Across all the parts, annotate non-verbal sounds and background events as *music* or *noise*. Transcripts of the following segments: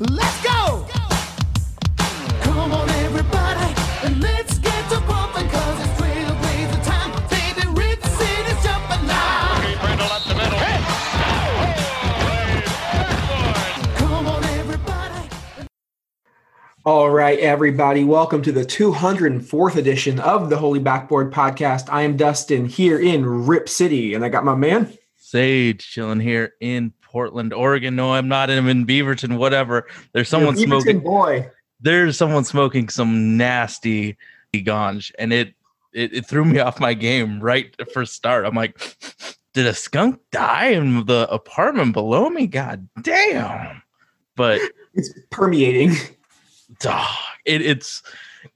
Let's go! Come on, everybody, and let's get to bumping, cause it's trailblazer time. Baby, Rip City's jumping now. Brindle up the middle. Come on, everybody. All right, everybody, welcome to the 204th edition of the Holy Backboard Podcast. I am Dustin here in Rip City, and I got my man. Sage chilling here in Portland, Oregon. No, I'm not. I'm in Beaverton. Whatever. There's someone Beaverton smoking. boy. There's someone smoking some nasty ganj, and it, it it threw me off my game right at first start. I'm like, did a skunk die in the apartment below me? God damn! But *laughs* It's permeating. dog, it, it's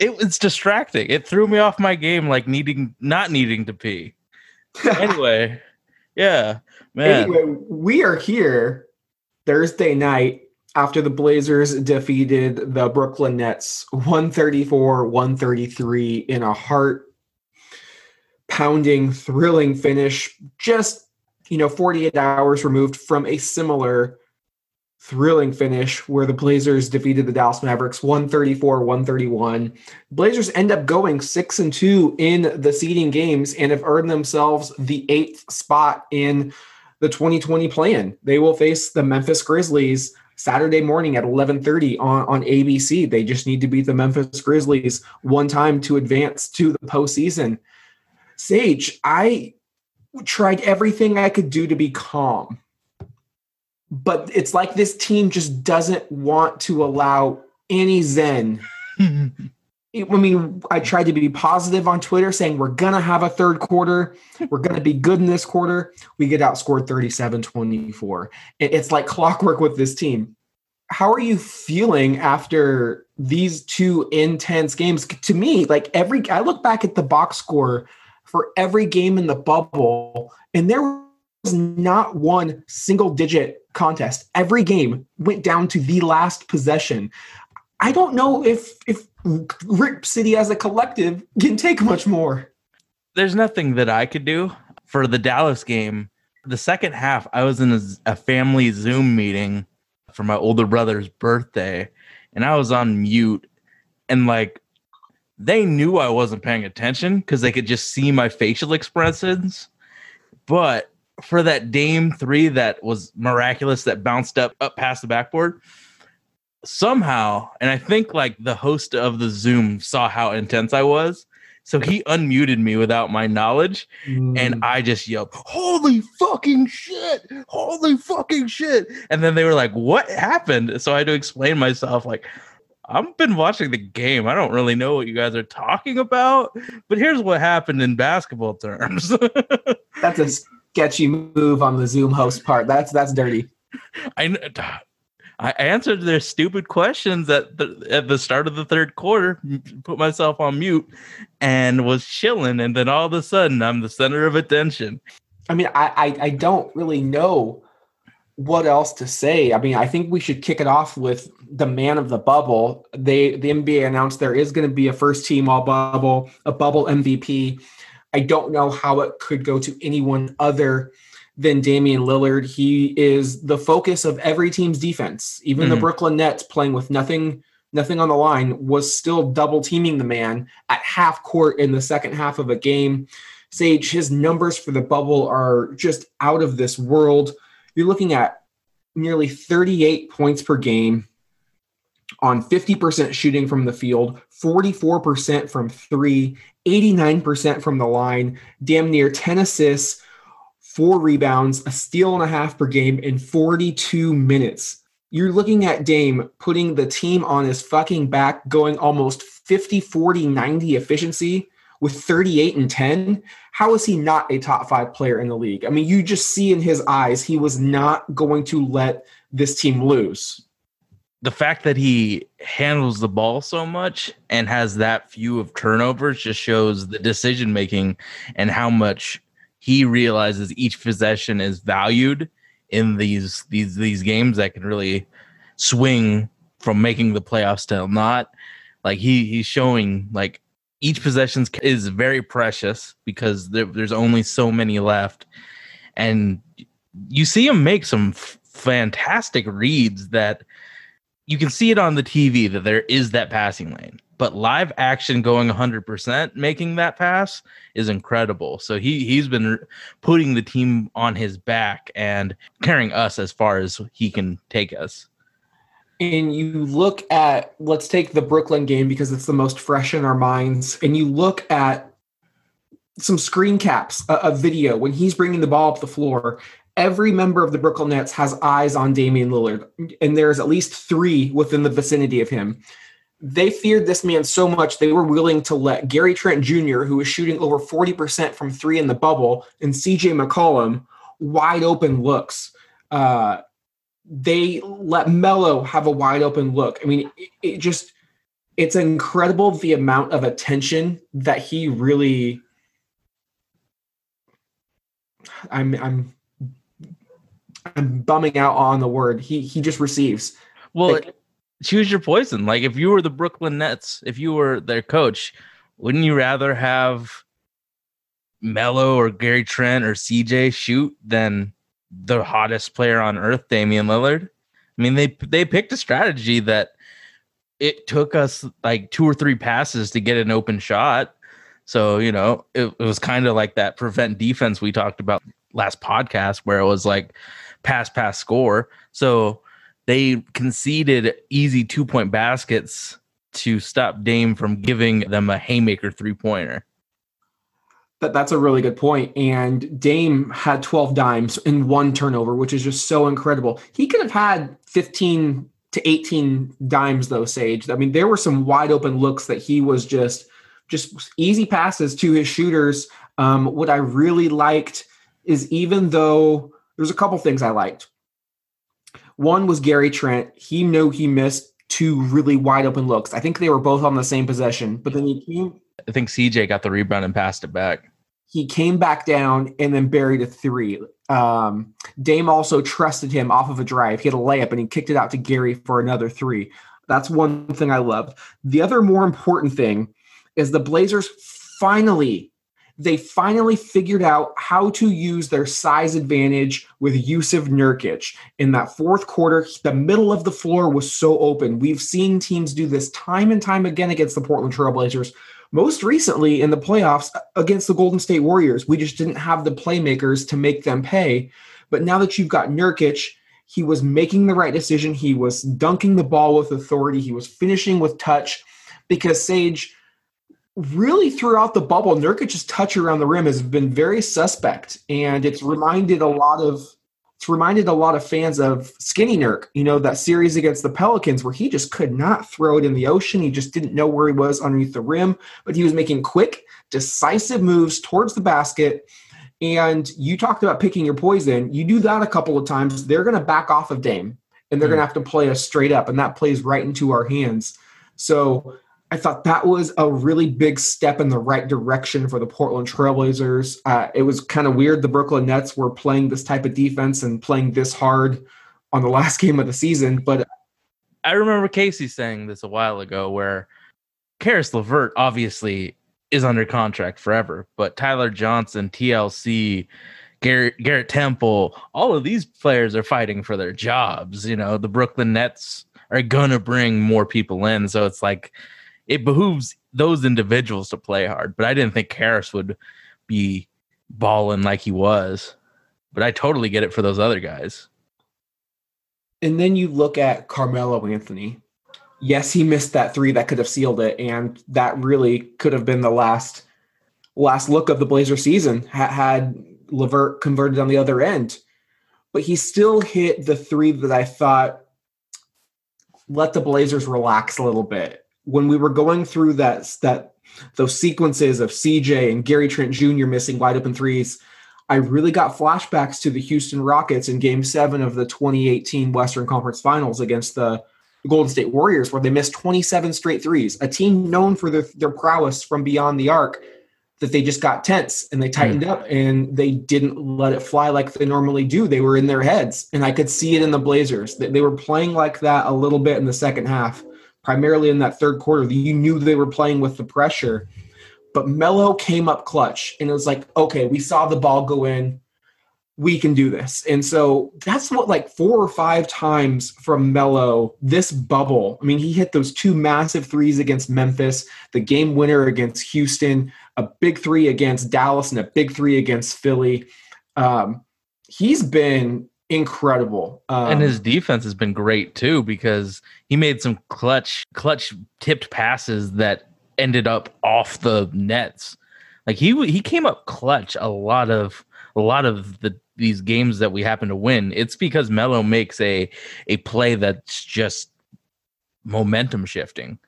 it, it's distracting. It threw me off my game, like needing not needing to pee. *laughs* Anyway, yeah, man. Anyway, we are here Thursday night after the Blazers defeated the Brooklyn Nets 134 133 in a heart pounding, thrilling finish, just, you know, 48 hours removed from a similar thrilling finish where the Blazers defeated the Dallas Mavericks 134 131. Blazers end up going 6 and 2 in the seeding games and have earned themselves the eighth spot in the 2020 play-in. They will face the Memphis Grizzlies Saturday morning at 11:30 on, on ABC. They just need to beat the Memphis Grizzlies one time to advance to the postseason. Sage, I tried everything I could do to be calm. But it's like this team just doesn't want to allow any zen *laughs* I mean, I tried to be positive on Twitter saying we're going to have a third quarter. *laughs* We're going to be good in this quarter. We get outscored 37 24. It's like clockwork with this team. How are you feeling after these two intense games? To me, like every, I look back at the box score for every game in the bubble, and there was not one single digit contest. Every game went down to the last possession. I don't know if if Rip City as a collective can take much more. there's nothing that I could do for the Dallas game. The second half, I was in a, a family Zoom meeting for my older brother's birthday, and I was on mute, and like they knew I wasn't paying attention because they could just see my facial expressions. But for that Dame three that was miraculous that bounced up up past the backboard, somehow, and I think like the host of the Zoom saw how intense I was. So he unmuted me without my knowledge, Mm. and I just yelled, "Holy fucking shit! Holy fucking shit!" And then they were like, "What happened?" So I had to explain myself, like, "I've been watching the game. I don't really know what you guys are talking about, but here's what happened in basketball terms." *laughs* that's a sketchy move on the Zoom host part. That's that's dirty. I I answered their stupid questions at the at the start of the third quarter, put myself on mute, and was chilling. And then all of a sudden, I'm the center of attention. I mean, I, I I don't really know what else to say. I mean, I think we should kick it off with the man of the bubble. They the NBA announced there is going to be a first team all bubble, a bubble MVP. I don't know how it could go to anyone other than Damian Lillard. He is the focus of every team's defense. Even the Mhm. Brooklyn Nets playing with nothing nothing on the line was still double teaming the man at half court in the second half of a game. Sage, his numbers for the bubble are just out of this world. You're looking at nearly 38 points per game on 50% shooting from the field, 44% from three, 89% from the line, damn near 10 assists, four rebounds, a steal and a half per game in 42 minutes. You're looking at Dame putting the team on his fucking back, going almost 50, 40, 90 efficiency with 38 and 10. How is he not a top five player in the league? I mean, you just see in his eyes, he was not going to let this team lose. the fact that he handles the ball so much and has that few of turnovers just shows the decision making and how much he realizes each possession is valued in these these these games that can really swing from making the playoffs to not. Like he he's showing like each possession is very precious because there, there's only so many left. And you see him make some f- fantastic reads that you can see it on the TV that there is that passing lane, but live action going 100% making that pass is incredible. So he he's been putting the team on his back and carrying us as far as he can take us. and you look at let's take the Brooklyn game because it's the most fresh in our minds, and you look at some screen caps, a video when he's bringing the ball up the floor. Every member of the Brooklyn Nets has eyes on Damian Lillard, and there's at least three within the vicinity of him. They feared this man so much they were willing to let Gary Trent Jr., who was shooting over 40% from three in the bubble, and CJ McCollum wide open looks. Uh, they let Melo have a wide open look. I mean, it, it just it's incredible the amount of attention that he really I'm I'm I'm bumming out on the word. He he just receives. Well, Like- choose your poison. Like if you were the Brooklyn Nets, if you were their coach, wouldn't you rather have Melo or Gary Trent or CJ shoot than the hottest player on earth, Damian Lillard? I mean, they they picked a strategy that it took us like two or three passes to get an open shot. So, you know, it, it was kind of like that prevent defense we talked about last podcast where it was like pass, pass, score. So they conceded easy two point baskets to stop Dame from giving them a haymaker three pointer. That that's a really good point. And Dame had 12 dimes in one turnover, which is just so incredible. He could have had 15 to 18 dimes though, Sage. I mean, there were some wide open looks that he was just just easy passes to his shooters. Um, what I really liked is even though there's a couple things I liked. One was Gary Trent. He knew he missed two really wide open looks. I think they were both on the same possession, but then he came I think CJ got the rebound and passed it back. he came back down and then buried a three. Um, Dame also trusted him off of a drive. He had a layup and he kicked it out to Gary for another three. That's one thing I loved. The other more important thing is the Blazers finally they finally figured out how to use their size advantage with Yusuf Nurkic. In that fourth quarter, the middle of the floor was so open. We've seen teams do this time and time again against the Portland Trailblazers most recently in the playoffs uh, against the Golden State Warriors. We just didn't have the playmakers to make them pay. But now that you've got Nurkic, he was making the right decision. He was dunking the ball with authority. He was finishing with touch because Sage really throughout the bubble, Nurkic's touch around the rim has been very suspect. And it's reminded a lot of it's reminded a lot of fans of Skinny Nurk, you know, that series against the Pelicans where he just could not throw it in the ocean. He just didn't know where he was underneath the rim, but he was making quick, decisive moves towards the basket. And you talked about picking your poison. You do that a couple of times, they're going to back off of Dame and they're Hmm. going to have to play us straight up. And that plays right into our hands. So I thought that was a really big step in the right direction for the Portland Trailblazers. Uh, it was kind of weird the Brooklyn Nets were playing this type of defense and playing this hard on the *laughs* last game of the season, but I remember Casey saying this a while ago where Caris LeVert obviously is under contract forever, but Tyler Johnson, TLC, Garrett, Garrett Temple, all of these players are fighting for their jobs. You know, the Brooklyn Nets are gonna bring more people in. So it's like it behooves those individuals to play hard. But I didn't think Caris would be balling like he was. But I totally get it for those other guys. and then you look at Carmelo Anthony. Yes, he missed that three that could have sealed it, and that really could have been the last last look of the Blazer season had LeVert converted on the other end. But he still hit the three that I thought let the Blazers relax a little bit. When we were going through that that those sequences of CJ and Gary Trent Jr. missing wide open threes, I really got flashbacks to the Houston Rockets in game seven of the 2018 Western Conference Finals against the Golden State Warriors, where they missed 27 straight threes, a team known for their, their prowess from beyond the arc, that they just got tense and they tightened hmm. up and they didn't let it fly like they normally do. They were in their heads. And I could see it in the Blazers. They were playing like that a little bit in the second half, primarily in that third quarter. You knew they were playing with the pressure. But Melo came up clutch and it was like, okay, we saw the ball go in. we can do this. And so that's what like four or five times from Melo this bubble. I mean, he hit those two massive threes against Memphis, the game winner against Houston, a big three against Dallas, and a big three against Philly. Um, he's been incredible. Um, and his defense has been great too because he made some clutch clutch tipped passes that ended up off the nets. Like he he came up clutch a lot of a lot of the these games that we happen to win. It's because Melo makes a a play that's just momentum shifting.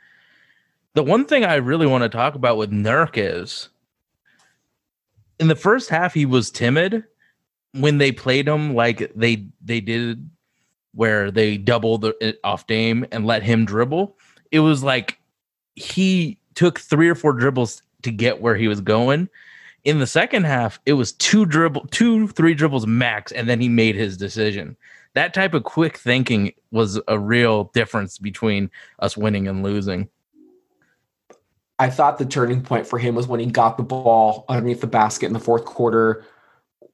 The one thing I really want to talk about with Nurk is in the first half he was timid when they played him like they they did where they doubled the off Dame and let him dribble. It was like he took three or four dribbles to get where he was going. In the second half, it was two dribble, two three dribbles max, and then he made his decision. That type of quick thinking was a real difference between us winning and losing. I thought the turning point for him was when he got the ball underneath the basket in the fourth quarter.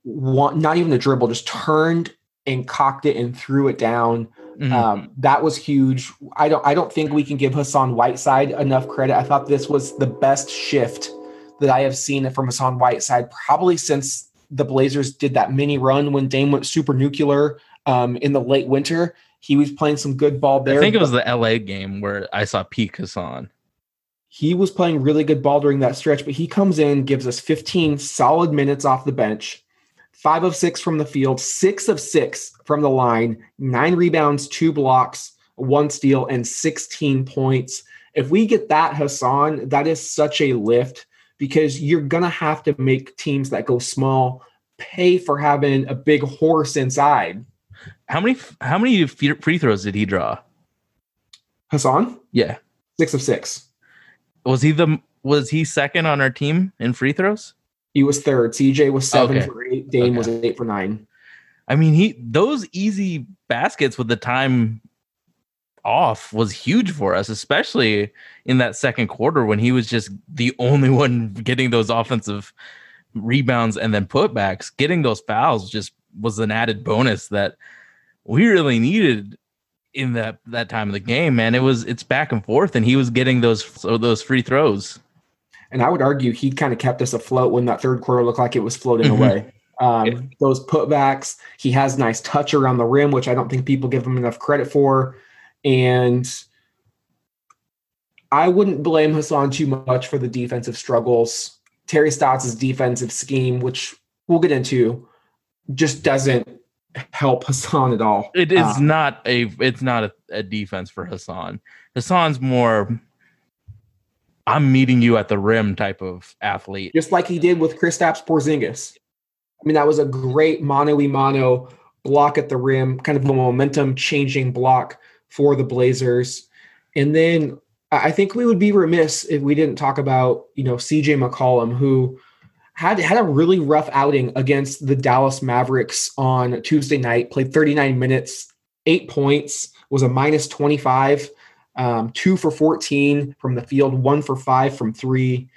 One, not even the dribble, just turned and cocked it and threw it down. Mhm. Um, that was huge. I don't I don't think we can give Hassan Whiteside enough credit. I thought this was the best shift that I have seen from Hassan Whiteside probably since the Blazers did that mini run when Dame went super nuclear um, in the late winter. He was playing some good ball there. I think it was the LA game where I saw peak Hassan. he was playing really good ball during that stretch, but he comes in, gives us 15 solid minutes off the bench, five of six from the field, six of six from the line, nine rebounds, two blocks, one steal, and 16 points. If we get that, Hassan, that is such a lift because you're going to have to make teams that go small pay for having a big horse inside. How many how many free free throws did he draw? Hassan, Yeah. six of six. Was he the was he second on our team in free throws? He was third. CJ was seven Okay. for eight. Dame Okay. was eight for nine. I mean, he those easy baskets with the time off was huge for us, especially in that second quarter when he was just the *laughs* only one getting those offensive rebounds and then putbacks. Getting those fouls just was an added bonus that we really needed in that that time of the game. Man, it was it's back and forth, and he was getting those so those free throws. And I would argue he kind of kept us afloat when that third quarter looked like it was floating Mhm. away. Um, Yeah. Those putbacks, he has nice touch around the rim, which I don't think people give him enough credit for. And I wouldn't blame Hassan too much for the defensive struggles. Terry Stotts' defensive scheme, which we'll get into, just doesn't help Hassan at all. It is Uh, not a it's not a, a defense for Hassan. Hassan's more I'm meeting you at the rim type of athlete. just like he did with Kristaps Porzingis. I mean, that was a great mano a mano block at the rim, kind of a momentum changing block for the Blazers. And then I think we would be remiss if we didn't talk about, you know, CJ McCollum, who had had a really rough outing against the Dallas Mavericks on Tuesday night, played 39 minutes, eight points, was a minus 25, um, two for 14 from the field, one for five from three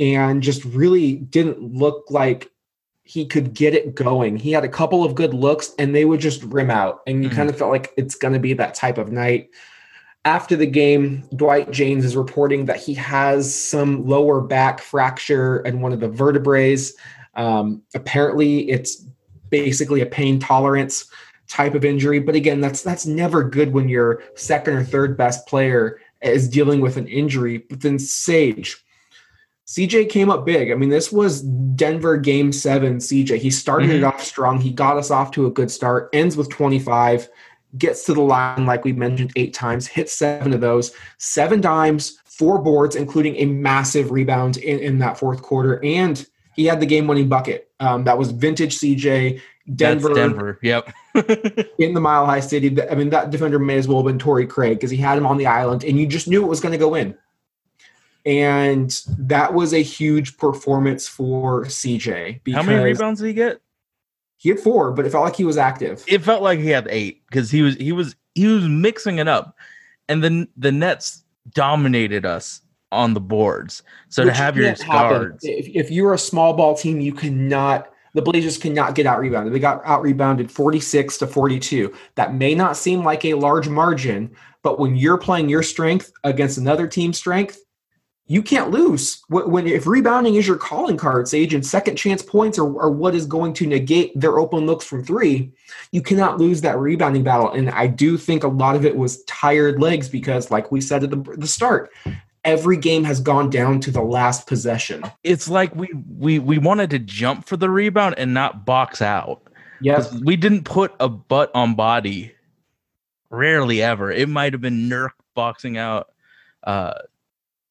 and just really didn't look like he could get it going. He had a couple of good looks and they would just rim out. And you Mhm. kind of felt like it's going to be that type of night. After the game, Dwight Jaynes is reporting that he has some lower back fracture and one of the vertebrae. Um, apparently, it's basically a pain tolerance type of injury. But again, that's that's never good when your second or third best player is dealing with an injury. But then Sage, CJ came up big. I mean, this was Denver game seven. CJ, he started it off strong. He got us off to a good start, ends with 25, gets to the line, like we mentioned, eight times, hits seven of those, seven dimes, four boards, including a massive rebound in, in that fourth quarter. And he had the game winning bucket. Um, that was vintage CJ. Denver, That's Denver. Yep. *laughs* in the Mile High City. I mean, that defender may as well have been Torrey Craig because he had him on the island, and you just knew it was going to go in. And that was a huge performance for CJ. How many rebounds did he get? He had four, but it felt like he was active. It felt like he had eight because he was he was he was mixing it up, and then the Nets dominated us on the boards. So Which to have your guards, If, if you're a small ball team, you cannot the Blazers cannot get out rebounded. They got out rebounded 46 to 42. That may not seem like a large margin, but when you're playing your strength against another team's strength, you can't lose. When if rebounding is your calling card, Sage, and second chance points are, are what is going to negate their open looks from three, you cannot lose that rebounding battle. And I do think a lot of it was tired legs because, like we said at the, the start, every game has gone down to the last possession. It's like we we we wanted to jump for the rebound and not box out. Yes. We didn't put a butt on body. Rarely ever. It might have been Nurk boxing out uh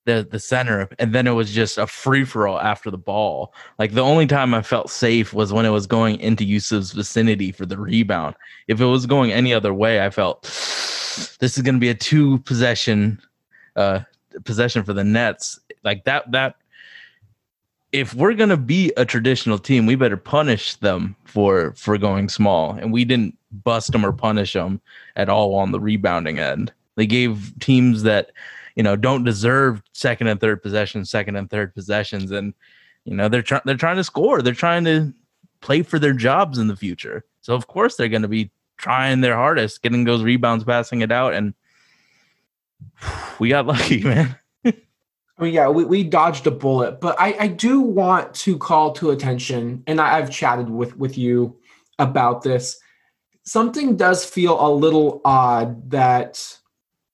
the the center, and then it was just a free for all after the ball. Like the only time I felt safe was when it was going into Yusuf's vicinity for the rebound. If it was going any other way, I felt this is going to be a two possession uh possession for the Nets. Like that that if we're gonna be a traditional team, we better punish them for for going small. And we didn't bust them or punish them at all on the rebounding end. They gave teams that you know don't deserve second and third possessions, second and third possessions, and you know they're trying they're trying to score. They're trying to play for their jobs in the future. So of course they're going to be trying their hardest, getting those rebounds, passing it out, and we got lucky, man. I mean, yeah, we, we dodged a bullet, but I, I do want to call to attention, and I, I've chatted with with you about this. Something does feel a little odd that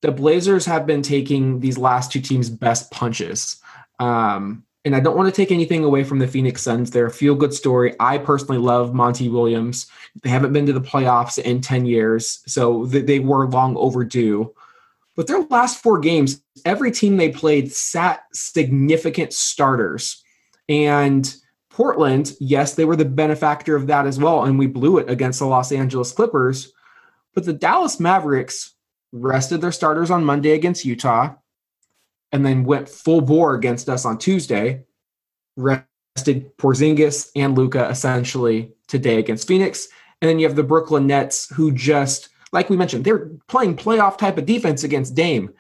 the Blazers have been taking these last two teams' best punches. Um, and I don't want to take anything away from the Phoenix Suns. They're a feel good story. I personally love Monty Williams. They haven't been to the playoffs in 10 years, so th- they were long overdue. But their last four games, every team they played sat significant starters. And Portland, yes, they were the benefactor of that as well. And we blew it against the Los Angeles Clippers. But the Dallas Mavericks rested their starters on Monday against Utah and then went full bore against us on Tuesday. Rested Porzingis and Luka essentially today against Phoenix. And then you have the Brooklyn Nets who just like we mentioned, they're playing playoff type of defense against Dame.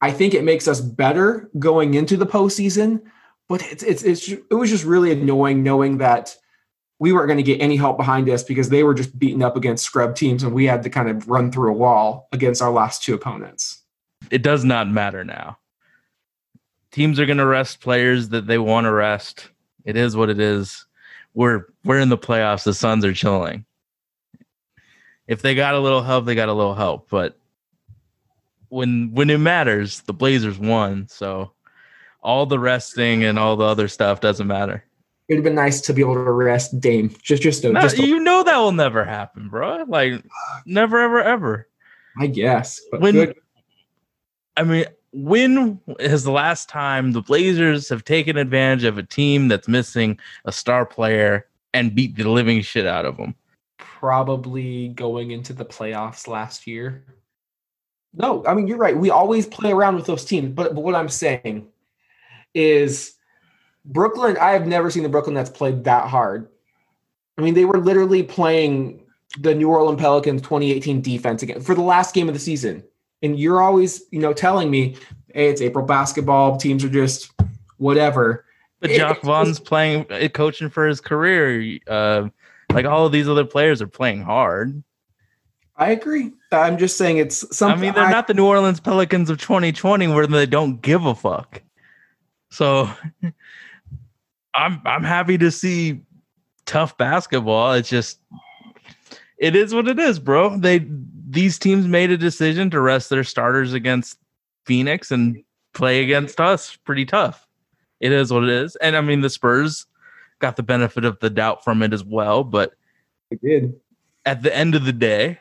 I think it makes us better going into the postseason, but it's it's, it's it was just really annoying knowing that we weren't going to get any help behind us because they were just beaten up against scrub teams and we had to kind of run through a wall against our last two opponents. It does not matter now. Teams are going to rest players that they want to rest. It is what it is. We're we're in the playoffs. The Suns are chilling. If they got a little help, they got a little help. But when when it matters, the Blazers won. So all the resting and all the other stuff doesn't matter. It would have been nice to be able to rest Dame. Just just, a, No, just a- you know that will never happen, bro. Like never, ever, ever. I guess. But When- good. I mean, when is the last time the Blazers have taken advantage of a team that's missing a star player and beat the living shit out of them? Probably going into the playoffs last year. No, I mean you're right. We always play around with those teams, but, but what I'm saying is Brooklyn. I have never seen the Brooklyn Nets played that hard. I mean, they were literally playing the New Orleans Pelicans 2018 defense again for the last game of the season. And you're always, you know, telling me, hey, it's April basketball, teams are just whatever. But It- Jock it- Vaughn's playing, uh, coaching for his career. Uh, like all of these other players are playing hard. I agree. I'm just saying it's something. I mean, they're not the New Orleans Pelicans of 2020 where they don't give a fuck. So *laughs* I'm I'm happy to see tough basketball. It's just it is what it is, bro. They these teams made a decision to rest their starters against Phoenix and play against us pretty tough. It is what it is. And I mean the Spurs got the benefit of the doubt from it as well, but I did. at the end of the day,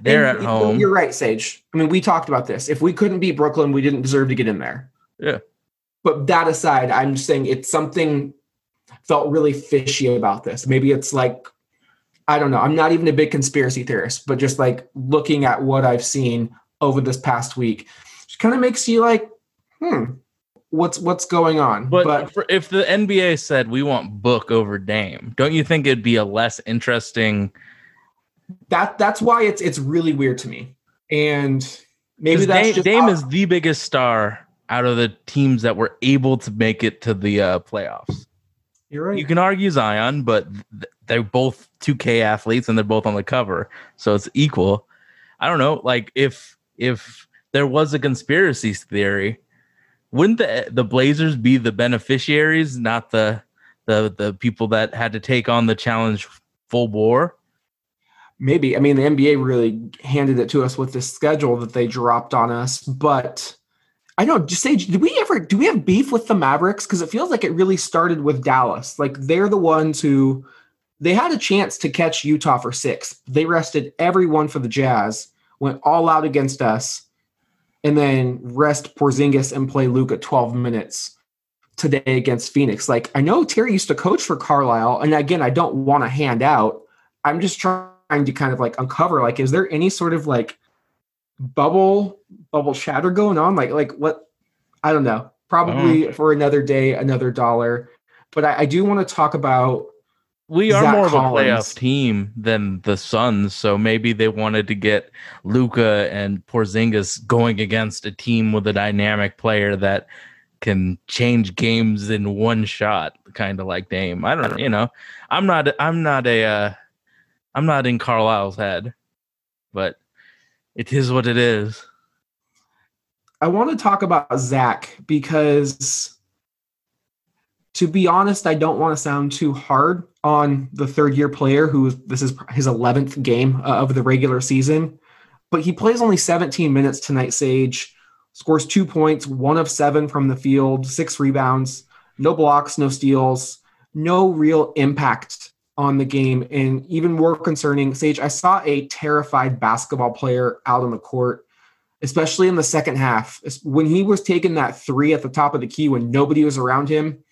they're And at home. You're right, Sage. I mean, we talked about this. If we couldn't beat Brooklyn, we didn't deserve to get in there. Yeah. But that aside, I'm just saying it's something felt really fishy about this. Maybe it's like, I don't know. I'm not even a big conspiracy theorist, but just like looking at what I've seen over this past week, just kind of makes you like, hmm, what's what's going on? But, for, if the NBA said we want Book over Dame, don't you think it'd be a less interesting? that that's why it's it's really weird to me. And maybe that's Dame, just Dame is the biggest star out of the teams that were able to make it to the uh, playoffs. You're right. You can argue Zion, but they're both 2K athletes and they're both on the cover, so it's equal. I don't know, like if if there was a conspiracy theory, wouldn't the the Blazers be the beneficiaries, not the the the people that had to take on the challenge full bore? Maybe. I mean, the NBA really handed it to us with this schedule that they dropped on us. But I know, just say, do we ever do we have beef with the Mavericks? Because it feels like it really started with Dallas. Like they're the ones who they had a chance to catch Utah for six. They rested everyone for the Jazz, went all out against us, and then rest Porzingis and play Luka 12 minutes today against Phoenix. Like I know Terry used to coach for Carlisle, and again, I don't want to hand out. I'm just trying to kind of like uncover like is there any sort of like bubble bubble chatter going on like like what i don't know probably oh. for another day another dollar but i, I do want to talk about We are Zach more of a Collins. playoff team than the Suns, so maybe they wanted to get Luka and Porzingis going against a team with a dynamic player that can change games in one shot, kind of like Dame. I don't, you know, I'm not, I'm not a, uh, I'm not in Carlisle's head, but it is what it is. i want to talk about zach because to be honest i don't want to sound too hard on the third year player who this is his 11th game uh, of the regular season. But he plays only 17 minutes tonight sage. Scores two points one of seven from the field six rebounds no blocks no steals no real impact on the game. And even more concerning sage i saw a terrified basketball player out on the court especially in the second half. When he was taking that three at the top of the key when nobody was around him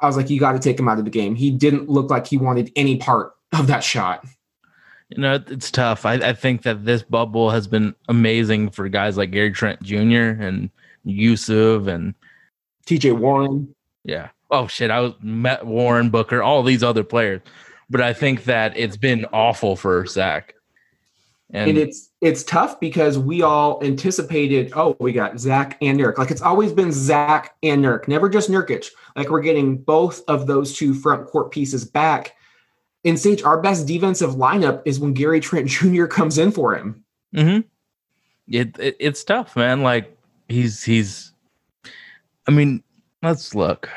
i was like you got to take him out of the game he didn't look like he wanted any part of that shot You know, it's tough. I, I think that this bubble has been amazing for guys like Gary Trent Jr. and Yusuf and tj warren Yeah. Oh shit, I was met Warren Booker, all these other players, but I think that it's been awful for Zach. And, and it's it's tough because we all anticipated oh we got zach and nurk like it's always been zach and nurk never just nurkic like we're getting both of those two front court pieces back in sage our best defensive lineup is when gary trent *laughs* jr comes in for him Mhm. it, it it's tough, man. Like he's he's. I mean, let's look,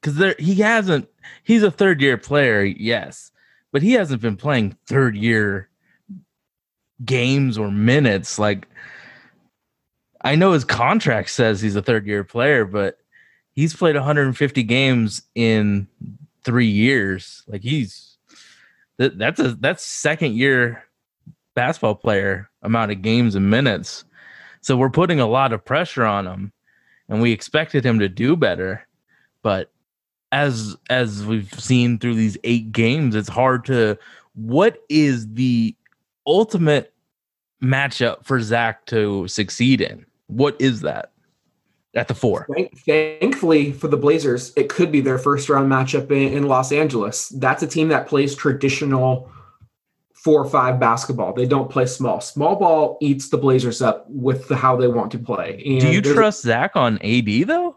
because there he hasn't. He's a third year player, yes, but he hasn't been playing third year games or minutes. Like I know his contract says he's a third year player, but he's played 150 games in three years. Like he's that, that's a that's second year basketball player amount of games and minutes. So we're putting a lot of pressure on him and we expected him to do better. But as as we've seen through these 8 games, it's hard to what is the ultimate matchup for Zach to succeed in? What is that? At the 4. Thankfully for the Blazers, it could be their first round matchup in, in Los Angeles. That's a team that plays traditional four or five basketball. They don't play small. Small ball eats the Blazers up with the, how they want to play. And Do you trust Zach on AD though?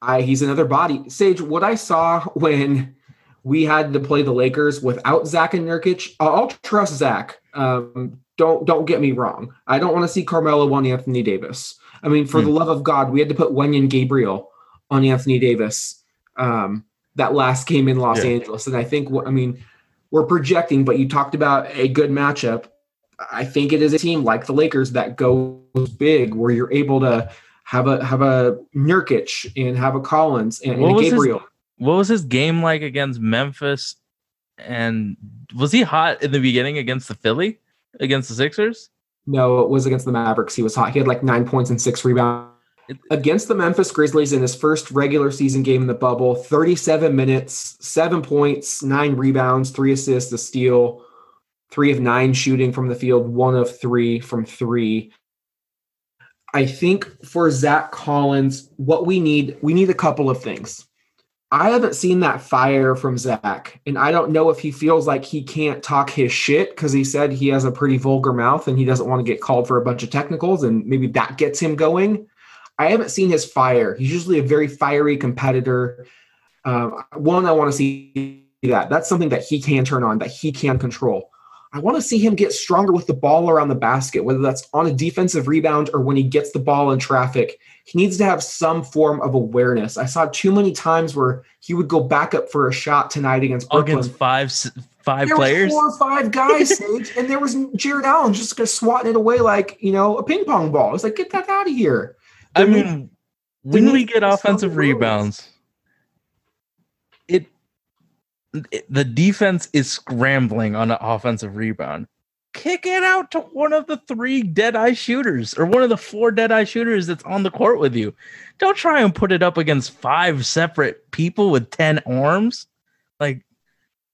I, he's another body. Sage, what I saw when we had to play the Lakers without Zach and Nurkic, I'll, trust Zach. Um, don't don't get me wrong. I don't want to see Carmelo on Anthony Davis. I mean, for Hmm. the love of God, we had to put Wenyen Gabriel on Anthony Davis um, that last game in Los Yeah. Angeles, and I think what I mean we're projecting. But you talked about a good matchup. I think it is a team like the Lakers that goes big, where you're able to have a have a Nurkic and have a Collins and, and a was his- Gabriel. What was his game like against Memphis? And was he hot in the beginning against the Philly? Against the Sixers? No, it was against the Mavericks. He was hot. He had like nine points and six rebounds. Against the Memphis Grizzlies in his first regular season game in the bubble, 37 minutes, seven points, nine rebounds, three assists, a steal, three of nine shooting from the field, one of three from three. I think for Zach Collins, what we need, we need a couple of things. I haven't seen that fire from Zach, and I don't know if he feels like he can't talk his shit because he said he has a pretty vulgar mouth and he doesn't want to get called for a bunch of technicals, and maybe that gets him going. I haven't seen his fire. He's usually a very fiery competitor. Um, one, I want to see that. That's something that he can turn on, that he can control. I want to see him get stronger with the ball around the basket, whether that's on a defensive rebound or when he gets the ball in traffic. He needs to have some form of awareness. I saw too many times where he would go back up for a shot tonight against Brooklyn. Against five five there players. were four or five guys, *laughs* Sage, and there was Jarrett Allen just gonna swatting it away like you know a ping pong ball. It's like get that out of here. I There need- mean, when we get to be some offensive rebounds, it, it the defense is scrambling on an offensive rebound. Kick it out to one of the three dead eye shooters or one of the four dead eye shooters that's on the court with you. Don't try and put it up against five separate people with 10 arms. Like,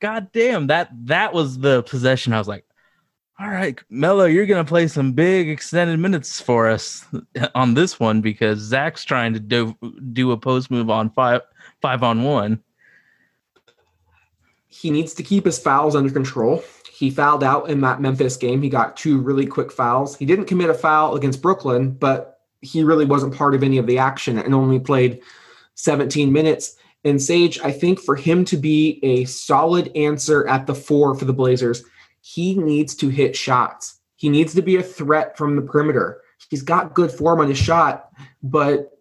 god damn, that that was the possession. I was like, all right, Melo, you're gonna play some big extended minutes for us on this one because Zach's trying to do do a post move on five five on one. He needs to keep his fouls under control. He fouled out in that Memphis game. He got two really quick fouls. He didn't commit a foul against Brooklyn, but he really wasn't part of any of the action and only played 17 minutes. And Sage, I think for him to be a solid answer at the four for the Blazers, he needs to hit shots. He needs to be a threat from the perimeter. He's got good form on his shot, but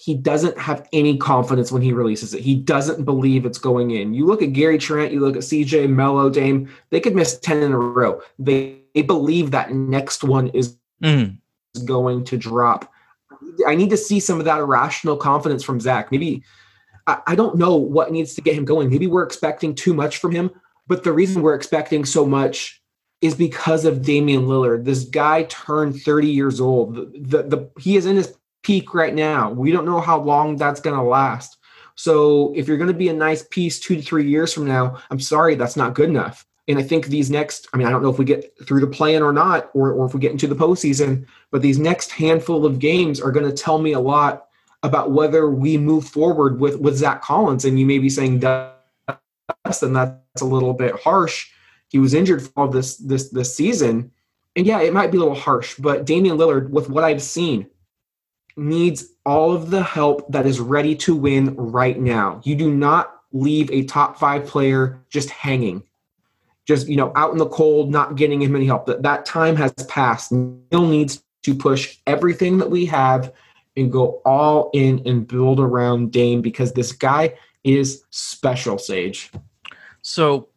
he doesn't have any confidence when he releases it. He doesn't believe it's going in. You look at Gary Trent, you look at CJ Melo, Dame, they could miss 10 in a row. They, they believe that next one is Mm. going to drop. I need to see some of that irrational confidence from Zach. Maybe I, I don't know what needs to get him going. Maybe we're expecting too much from him, but the reason we're expecting so much is because of Damian Lillard. This guy turned 30 years old. The, the, the he is in his peak right now. We don't know how long that's going to last. So if you're going to be a nice piece two to three years from now, I'm sorry, that's not good enough. And I think these next, I mean, I don't know if we get through the play-in or not, or, or if we get into the postseason, but these next handful of games are going to tell me a lot about whether we move forward with, with Zach Collins. And you may be saying, Dustin, that's a little bit harsh. He was injured for this this this season. And yeah, it might be a little harsh, but Damian Lillard, with what I've seen, needs all of the help that is ready to win right now. You do not leave a top five player just hanging, just you know, out in the cold, not getting him any help. That that time has passed. Neil needs to push everything that we have and go all in and build around Dame because this guy is special, Sage. So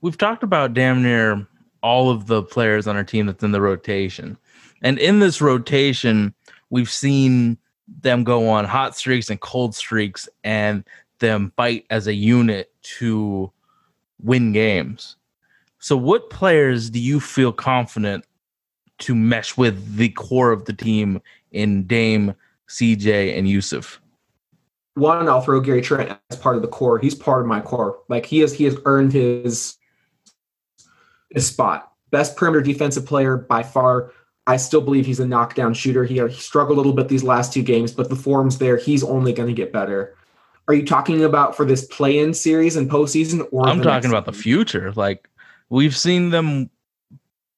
we've talked about damn near all of the players on our team that's in the rotation. And in this rotation, we've seen them go on hot streaks and cold streaks and them fight as a unit to win games. So what players do you feel confident to mesh with the core of the team in Dame, CJ, and Yusuf? one, I'll throw Gary Trent as part of the core. He's part of my core. Like he has, he has earned his his spot. Best perimeter defensive player by far. I still believe he's a knockdown shooter. He, uh, he struggled a little bit these last two games, but the form's there. He's only going to get better. Are you talking about for this play-in series and postseason, or I'm talking about the future. Like we've seen them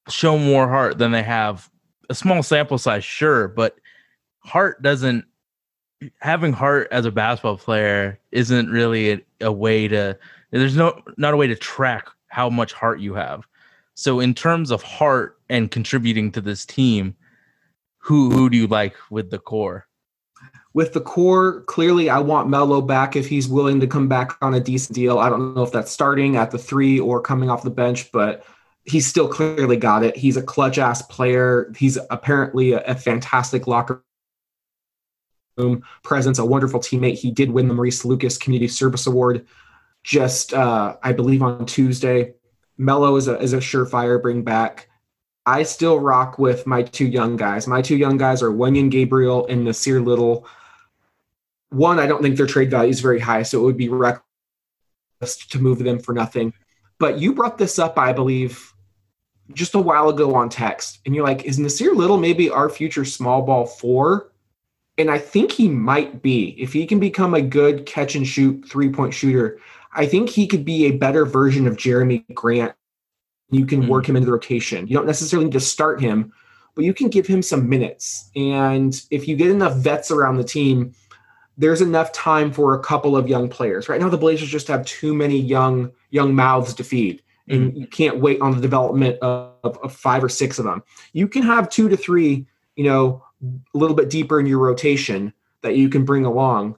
show more heart than they have a small sample size, sure, but heart doesn't having heart as a basketball player isn't really a, a way to there's no not a way to track how much heart you have. So in terms of heart and contributing to this team, who who do you like with the core? with the core, clearly I want Melo back if he's willing to come back on a decent deal. I don't know if that's starting at the three or coming off the bench, but he's still clearly got it. He's a clutch ass player. He's apparently a, a fantastic locker room presence, a wonderful teammate. He did win the Maurice Lucas Community Service Award just, uh, I believe, on Tuesday. Melo is a, is a surefire bring back. I still rock with my two young guys. My two young guys are Wenyen Gabriel and Nassir Little one, I don't think their trade value is very high, so it would be reckless to move them for nothing. But you brought this up, I believe, just a while ago on text, and you're like, "Is Nassir Little maybe our future small ball four? And I think he might be. If he can become a good catch and shoot three point shooter, I think he could be a better version of Jerami Grant. You can Mhm. work him into the rotation. You don't necessarily need to start him, but you can give him some minutes. And if you get enough vets around the team, there's enough time for a couple of young players. Right now, the Blazers just have too many young young mouths to feed, and you can't wait on the development of, of, of five or six of them. You can have two to three, you know, a little bit deeper in your rotation that you can bring along.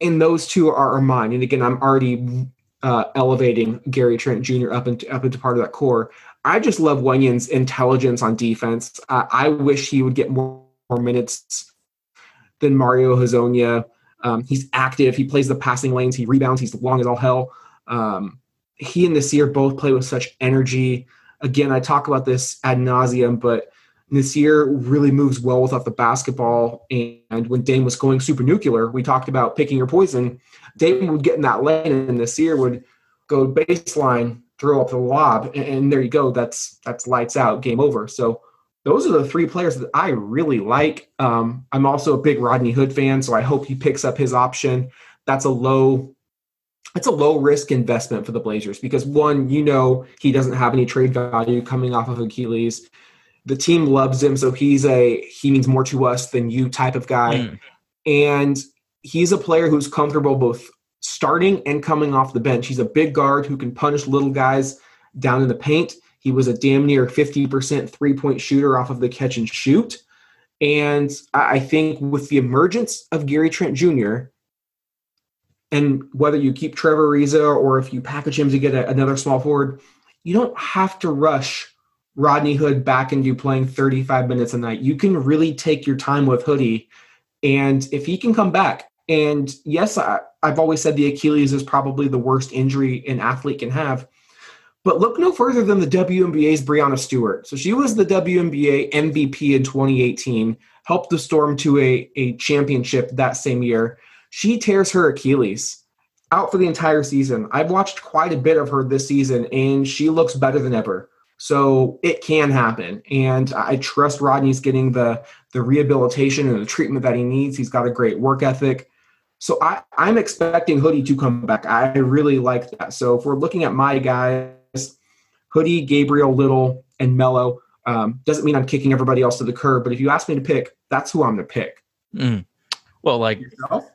And those two are, are mine. And again, I'm already uh, elevating Gary Trent Jr. up into up into part of that core. I just love Wenyen's intelligence on defense. Uh, I wish he would get more, more minutes than Mario Hezonja. Um, he's active. He plays the passing lanes. He rebounds. He's long as all hell. Um, he and Nassir both play with such energy. Again, I talk about this ad nauseum, but Nassir really moves well without the basketball. And when Dame was going super nuclear, we talked about picking your poison. Dame would get in that lane, and Nassir would go baseline, throw up the lob, and, and there you go. That's that's lights out, game over. So those are the three players that I really like. Um, I'm also a big Rodney Hood fan, so I hope he picks up his option. That's a low, it's a low risk investment for the Blazers because one, you know, he doesn't have any trade value coming off of Achilles. The team loves him, so he's a he means more to us than you type of guy, Mm. and he's a player who's comfortable both starting and coming off the bench. He's a big guard who can punish little guys down in the paint. He was a damn near 50% three point shooter off of the catch and shoot. And I I think with the emergence of Gary Trent Jr., and whether you keep Trevor Ariza or if you package him to get a, another small forward, you don't have to rush Rodney Hood back into playing 35 minutes a night. You can really take your time with Hoodie. And if he can come back, and yes, I, I've always said the Achilles is probably the worst injury an athlete can have. But look no further than the WNBA's Breanna Stewart. So she was the WNBA MVP in 2018, helped the Storm to a, a championship that same year. She tears her Achilles out for the entire season. I've watched quite a bit of her this season, and she looks better than ever. So it can happen. And I trust Rodney's getting the, the rehabilitation and the treatment that he needs. He's got a great work ethic. So I, I'm expecting Hoodie to come back. I really like that. So if we're looking at my guys, Hoodie, Gabriel, Little, and Melo, um, doesn't mean I'm kicking everybody else to the curb. But if you ask me to pick, that's who I'm going to pick. Mm. Well, like Yourself?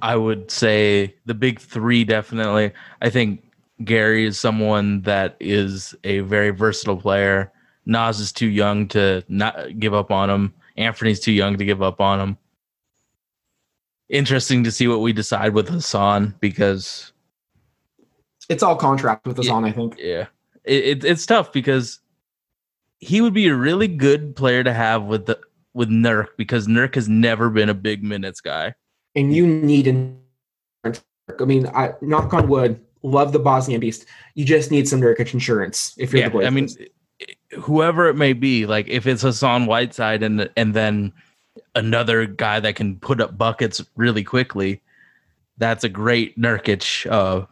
I would say the big three definitely. I think Gary is someone that is a very versatile player. Nas is too young to not give up on him. Anthony's too young to give up on him. Interesting to see what we decide with Hassan because It's all contract with Hassan. I think. yeah, it, it, it's tough because he would be a really good player to have with the with Nurk because Nurk has never been a big minutes guy. And you need an I mean, I knock on wood, love the Bosnian beast. You just need some Nurkic insurance if you're yeah, the Blazers. I mean, whoever it may be, like if it's Hassan Whiteside and and then another guy that can put up buckets really quickly, that's a great Nurkic uh,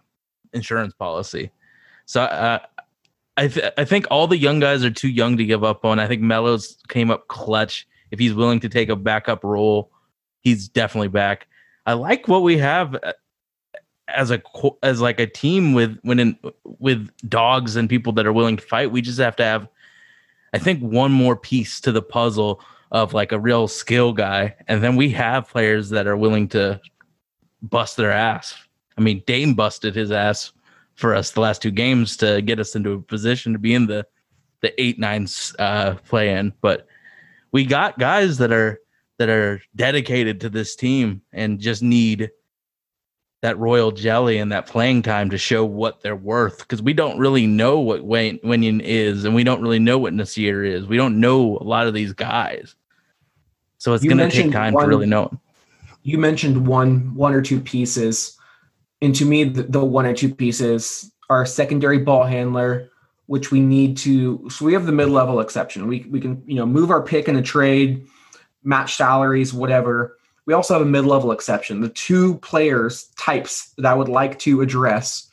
insurance policy. So uh, I th- I think all the young guys are too young to give up on. I think Melo's came up clutch. If he's willing to take a backup role, he's definitely back. I like what we have uh, as a as like a team with when in with dogs and people that are willing to fight. We just have to have, I think, one more piece to the puzzle of like a real skill guy, and then we have players that are willing to bust their ass. I mean, Dame busted his ass for us the last two games to get us into a position to be in the the eight nine uh, play in, but we got guys that are that are dedicated to this team and just need that royal jelly and that playing time to show what they're worth because we don't really know what Wayne Wenyen is and we don't really know what Nassir is. We don't know a lot of these guys. So it's going to take time one- to really know. you mentioned one one or two pieces and to me the, the one or two pieces are secondary ball handler which we need to so we have the mid-level exception we, we can you know move our pick in a trade match salaries whatever we also have a mid-level exception the two players types that i would like to address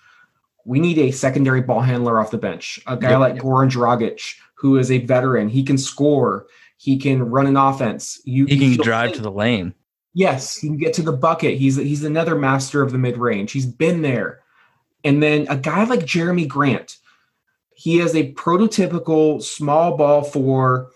we need a secondary ball handler off the bench a guy Yep. like goran dragic who is a veteran he can score he can run an offense you He can drive safe. to the lane. Yes, he can get to the bucket. He's he's another master of the mid range. He's been there. And then a guy like Jerami Grant, he is a prototypical small ball four,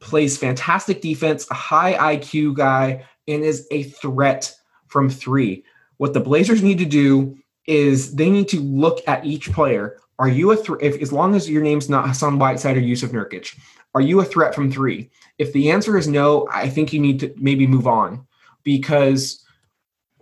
plays fantastic defense, a high IQ guy, and is a threat from three. What the Blazers need to do is they need to look at each player. Are you a threat? If as long as your name's not Hassan Whiteside or Jusuf Nurkic, are you a threat from three? If the answer is no, I think you need to maybe move on because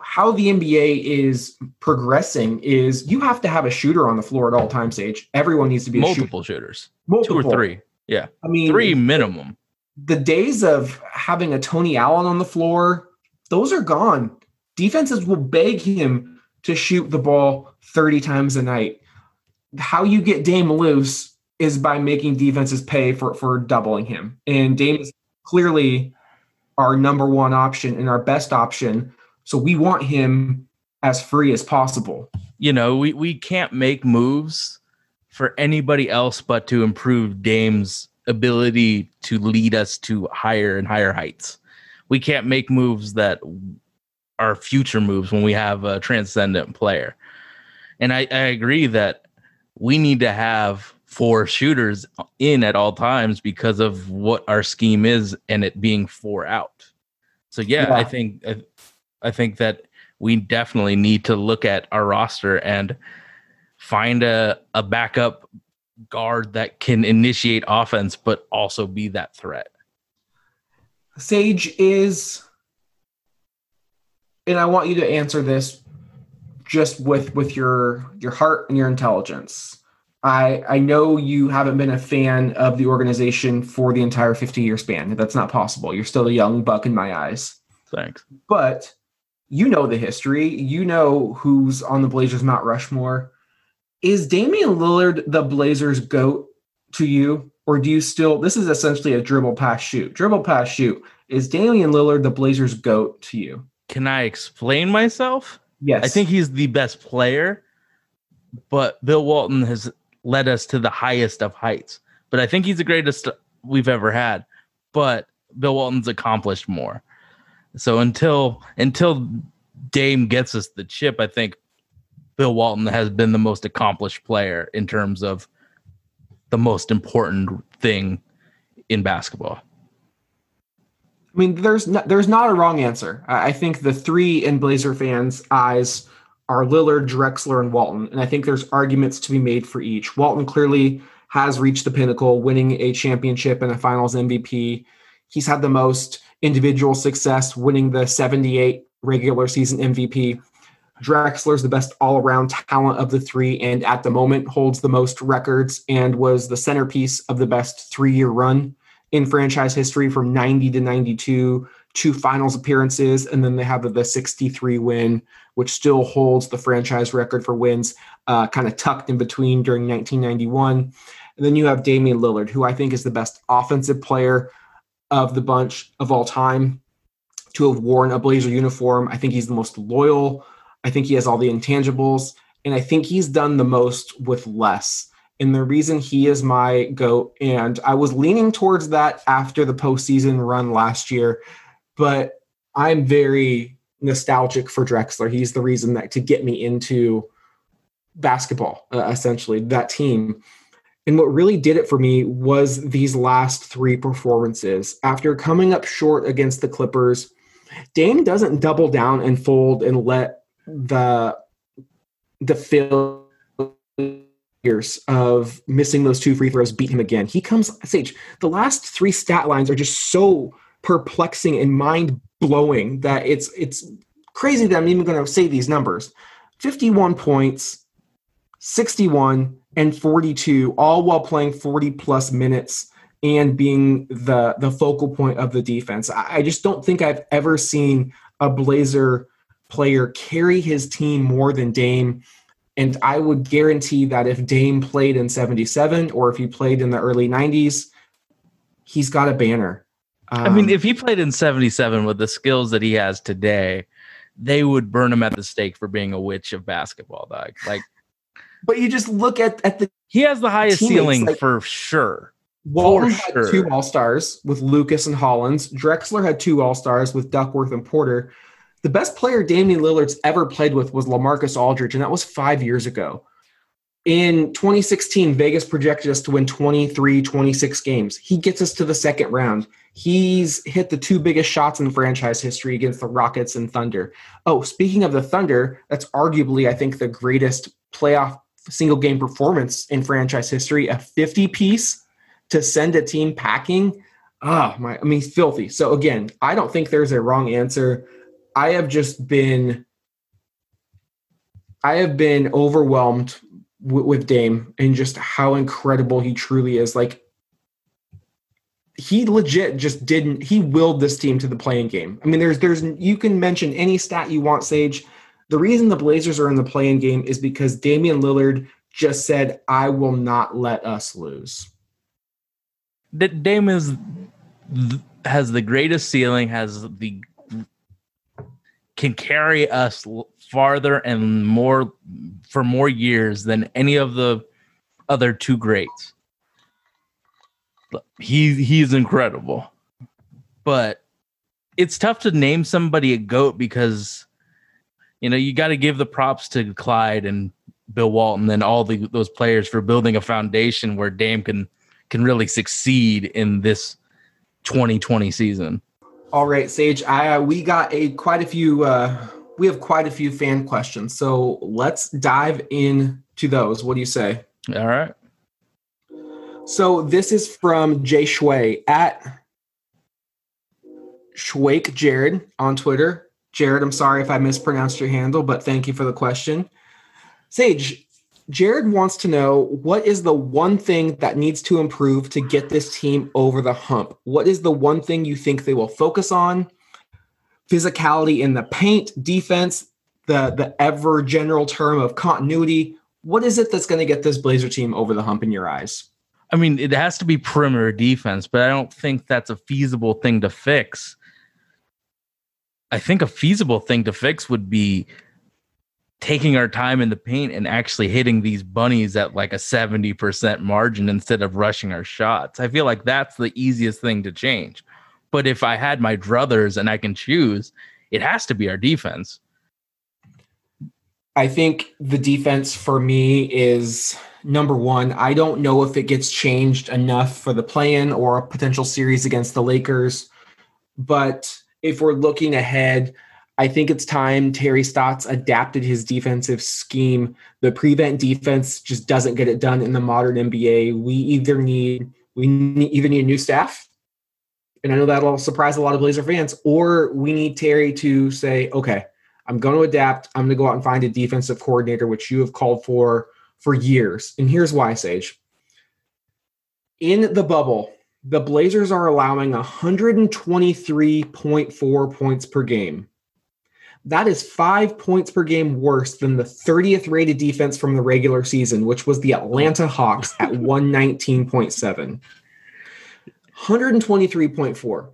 how the NBA is progressing is you have to have a shooter on the floor at all times. Sage, everyone needs to be a shooter. Multiple shooters, Multiple. two or three. Yeah, I mean, three minimum. The days of having a Tony Allen on the floor, those are gone. Defenses will beg him to shoot the ball 30 times a night. How you get Dame loose is by making defenses pay for, for doubling him. And Dame is clearly our number one option and our best option. So we want him as free as possible. you know, we, we can't make moves for anybody else but to improve Dame's ability to lead us to higher and higher heights. We can't make moves that are future moves when we have a transcendent player. And I, I agree that we need to have four shooters in at all times because of what our scheme is and it being four out. So yeah, Yeah. I think I, I think that we definitely need to look at our roster and find a, a backup guard that can initiate offense but also be that threat. Sage is, and I want you to answer this just with with your your heart and your intelligence. I I know you haven't been a fan of the organization for the entire 50 year span. That's not possible. You're still a young buck in my eyes. Thanks. But you know the history. You know who's on the Blazers Mount Rushmore. Is Damian Lillard the Blazers goat to you? Or do you still this is essentially a dribble pass shoot. Dribble pass shoot. Is Damian Lillard the Blazers goat to you? Can I explain myself? Yes. I think he's the best player, but Bill Walton has led us to the highest of heights. But I think he's the greatest we've ever had. But Bill Walton's accomplished more. So until until Dame gets us the chip, I think Bill Walton has been the most accomplished player in terms of the most important thing in basketball. I mean, there's not, there's not a wrong answer. I I think the three in Blazer fans' eyes are Lillard, Drexler, and Walton, and I think there's arguments to be made for each. Walton clearly has reached the pinnacle, winning a championship and a Finals MVP. He's had the most individual success, winning the 78 regular season MVP. Drexler's the best all around talent of the three, and at the moment holds the most records and was the centerpiece of the best three year run in franchise history from 90 to 92, two finals appearances, and then they have the 63 win, which still holds the franchise record for wins, uh, kind of tucked in between during 1991. And then you have Damian Lillard, who I think is the best offensive player of the bunch of all time to have worn a Blazer uniform. I think he's the most loyal. I think he has all the intangibles, and I think he's done the most with less. And the reason he is my goat, and I was leaning towards that after the postseason run last year, but I'm very nostalgic for Drexler. He's the reason that to get me into basketball, uh, essentially that team. And what really did it for me was these last three performances. After coming up short against the Clippers, Dame doesn't double down and fold and let the the failures of missing those two free throws beat him again. He comes Sage. The last three stat lines are just so perplexing and mind blowing that it's it's crazy that I'm even going to say these numbers. 51 points, 61 and 42 all while playing 40 plus minutes and being the the focal point of the defense. I, I just don't think I've ever seen a Blazer player carry his team more than Dame. And I would guarantee that if Dame played in 77 or if he played in the early 90s, he's got a banner. I mean, Um, if he played in 77 with the skills that he has today, they would burn him at the stake for being a witch of basketball, dog. Like *laughs* but you just look at, at the he has the highest Teammates, ceiling like- for sure. Walton For had sure. two All Stars with Lucas and Hollins. Drexler had two All Stars with Duckworth and Porter. The best player Damian Lillard's ever played with was Lamarcus Aldridge, and that was five years ago. In 2016, Vegas projected us to win 23, 26 games. He gets us to the second round. He's hit the two biggest shots in franchise history against the Rockets and Thunder. Oh, speaking of the Thunder, that's arguably, I think, the greatest playoff single game performance in franchise history. A 50 piece to send a team packing. Oh, my, I mean, filthy. So, again, I don't think there's a wrong answer. I have just been I have been overwhelmed with Dame and just how incredible he truly is. Like he legit just didn't he willed this team to the play-in game. I mean there's there's you can mention any stat you want Sage. The reason the Blazers are in the play-in game is because Damian Lillard just said I will not let us lose. D- Dame is has the greatest ceiling, has the can carry us farther and more for more years than any of the other two greats. He he's incredible. But it's tough to name somebody a goat because you know, you got to give the props to Clyde and Bill Walton and all the, those players for building a foundation where Dame can can really succeed in this 2020 season. All right, Sage. I uh, we got a quite a few. Uh, we have quite a few fan questions, so let's dive in to those. What do you say? All right. So this is from Jay Shui at Schwake Jared on Twitter. Jared, I'm sorry if I mispronounced your handle, but thank you for the question. Sage, Jared wants to know what is the one thing that needs to improve to get this team over the hump? What is the one thing you think they will focus on? Physicality in the paint, defense, the the ever general term of continuity. What is it that's going to get this Blazer team over the hump in your eyes? I mean, it has to be perimeter defense, but I don't think that's a feasible thing to fix. I think a feasible thing to fix would be taking our time in the paint and actually hitting these bunnies at like a 70% margin instead of rushing our shots. I feel like that's the easiest thing to change. But if I had my druthers and I can choose, it has to be our defense. I think the defense for me is number one. I don't know if it gets changed enough for the play in or a potential series against the Lakers. But if we're looking ahead, I think it's time Terry Stotts adapted his defensive scheme. The prevent defense just doesn't get it done in the modern NBA. We either need we need, either need a new staff, and I know that'll surprise a lot of Blazer fans, or we need Terry to say, okay, I'm going to adapt. I'm going to go out and find a defensive coordinator, which you have called for for years. And here's why, Sage. In the bubble, the Blazers are allowing 123.4 points per game. That is five points per game worse than the 30th rated defense from the regular season, which was the Atlanta Hawks at *laughs* 119.7. 123.4.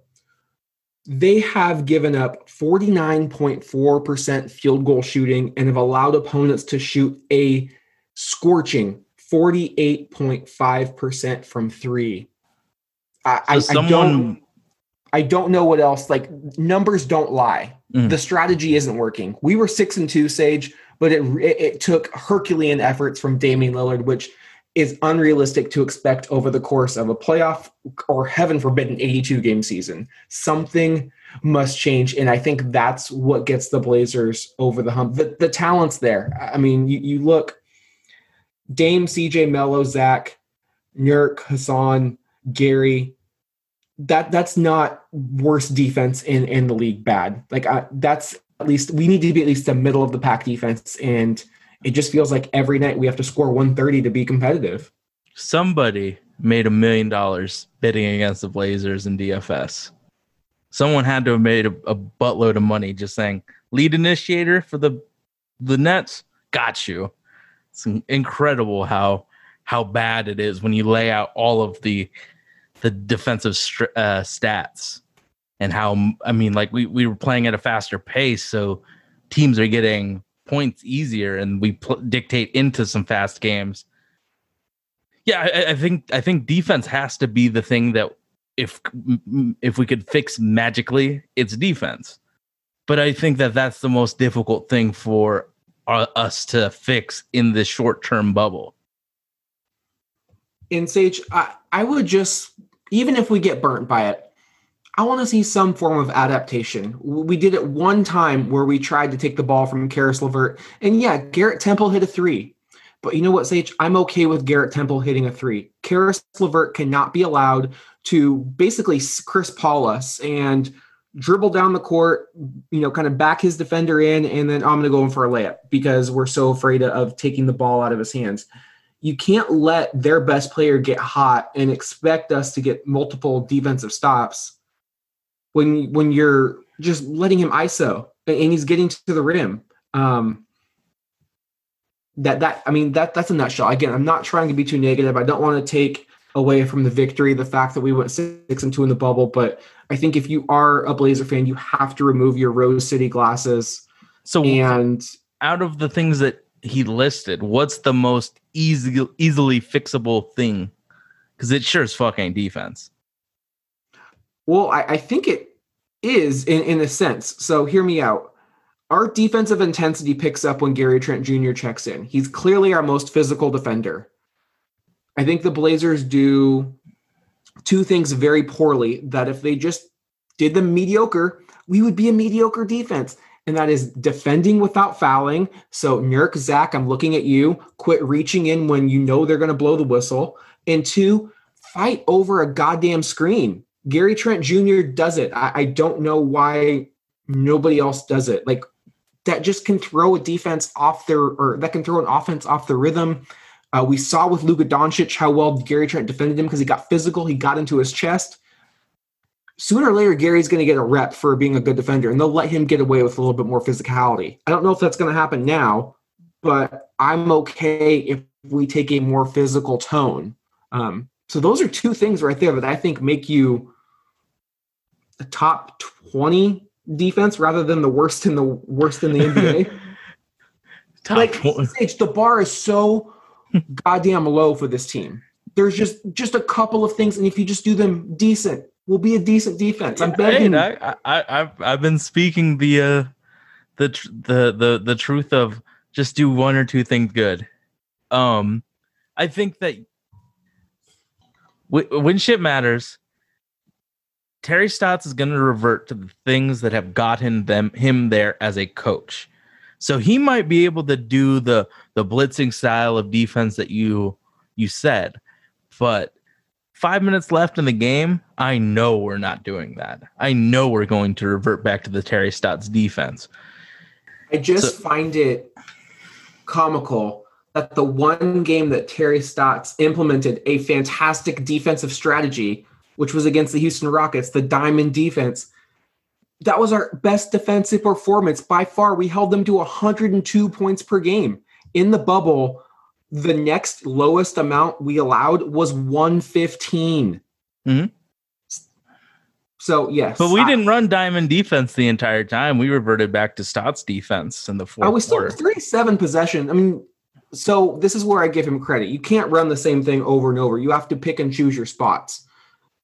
They have given up 49.4% field goal shooting and have allowed opponents to shoot a scorching 48.5% from three. I, I, So I don't I don't know what else. Like numbers don't lie. Mhm. The strategy isn't working. We were six and two, Sage, but it, it it took Herculean efforts from Damian Lillard, which is unrealistic to expect over the course of a playoff or heaven forbid an 82 game season. Something must change, and I think that's what gets the Blazers over the hump. The, the talent's there. I mean, you, you look, Dame, CJ, Melo, Zach, Nurk, Hassan, Gary, that that's not worst defense in in the league bad like I, that's at least we need to be at least the middle of the pack defense and it just feels like every night we have to score 130 to be competitive somebody made a million dollars bidding against the Blazers in DFS. Someone had to have made a, a buttload of money just saying lead initiator for the the Nets. Got you. It's incredible how how bad it is when you lay out all of the the defensive str- uh, stats and how I mean, like we we were playing at a faster pace, so teams are getting points easier, and we pl- dictate into some fast games. Yeah, I, I think I think defense has to be the thing that if if we could fix magically, it's defense. But I think that that's the most difficult thing for uh, us to fix in this short term bubble. In Sage, I, I would just even if we get burnt by it, I want to see some form of adaptation. We did it one time where we tried to take the ball from Caris LeVert, and yeah, Garrett Temple hit a three. But you know what, Sage? I'm okay with Garrett Temple hitting a three. Caris LeVert cannot be allowed to basically Chris Paul us and dribble down the court, you know, kind of back his defender in, and then I'm going to go in for a layup because we're so afraid of taking the ball out of his hands. You can't let their best player get hot and expect us to get multiple defensive stops when when you're just letting him ISO and he's getting to the rim. Um, that that I mean that that's a nutshell. Again, I'm not trying to be too negative. I don't want to take away from the victory the fact that we went six and two in the bubble, but I think if you are a Blazer fan, you have to remove your Rose City glasses. So And out of the things that he listed, what's the most easy easily fixable thing? Because it sure fuck ain't defense. Well, I, I think it is in, in a sense. So hear me out. Our defensive intensity picks up when Gary Trent Jr. checks in. He's clearly our most physical defender. I think the Blazers do two things very poorly that if they just did them mediocre, we would be a mediocre defense. And that is defending without fouling. So, Nurk, Zach, I'm looking at you. Quit reaching in when you know they're going to blow the whistle. And two, fight over a goddamn screen. Gary Trent Jr. does it. I, I don't know why nobody else does it. Like that just can throw a defense off their, or that can throw an offense off the rhythm. Uh, we saw with Luka Doncic how well Gary Trent defended him because he got physical. He got into his chest. Sooner or later, Gary's going to get a rep for being a good defender, and they'll let him get away with a little bit more physicality. I don't know if that's going to happen now, but I'm okay if we take a more physical tone. Um, so those are two things right there that I think make you a top 20 defense rather than the worst in the worst in the NBA. *laughs* *laughs* Top like Sage, the bar is so *laughs* goddamn low for this team. There's just just a couple of things, and if you just do them decent, we'll be a decent defense. I'm begging. Hey, I, I, I've I've been speaking the uh, the tr- the the the truth of just do one or two things good. Um, I think that w- when shit matters, Terry Stotts is going to revert to the things that have gotten them him there as a coach. So he might be able to do the the blitzing style of defense that you you said, but five minutes left in the game, I know we're not doing that. I know we're going to revert back to the Terry Stotts defense. I just So- find it comical that the one game that Terry Stotts implemented a fantastic defensive strategy, which was against the Houston Rockets, the diamond defense. That was our best defensive performance by far. We held them to 102 points per game. In the bubble, the next lowest amount we allowed was 115. Mhm. So, yes. But we I- didn't run diamond defense the entire time. We reverted back to Stotts defense in the fourth I was still. 37 possession. I mean, so this is where I give him credit. You can't run the same thing over and over. You have to pick and choose your spots.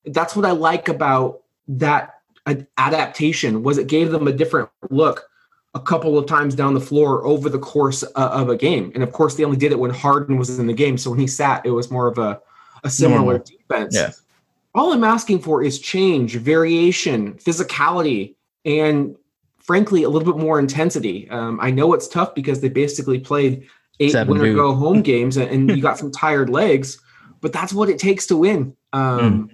That's what I like about that adaptation was it gave them a different look a couple of times down the floor over the course uh, of a game. And of course, they only did it when Harden was in the game. So when he sat, it was more of a, a similar Normal. defense. Yeah. All I'm asking for is change, variation, physicality, and frankly, a little bit more intensity. Um, I know it's tough because they basically played eight Seven win or go home *laughs* games and, you got some tired legs, but that's what it takes to win um,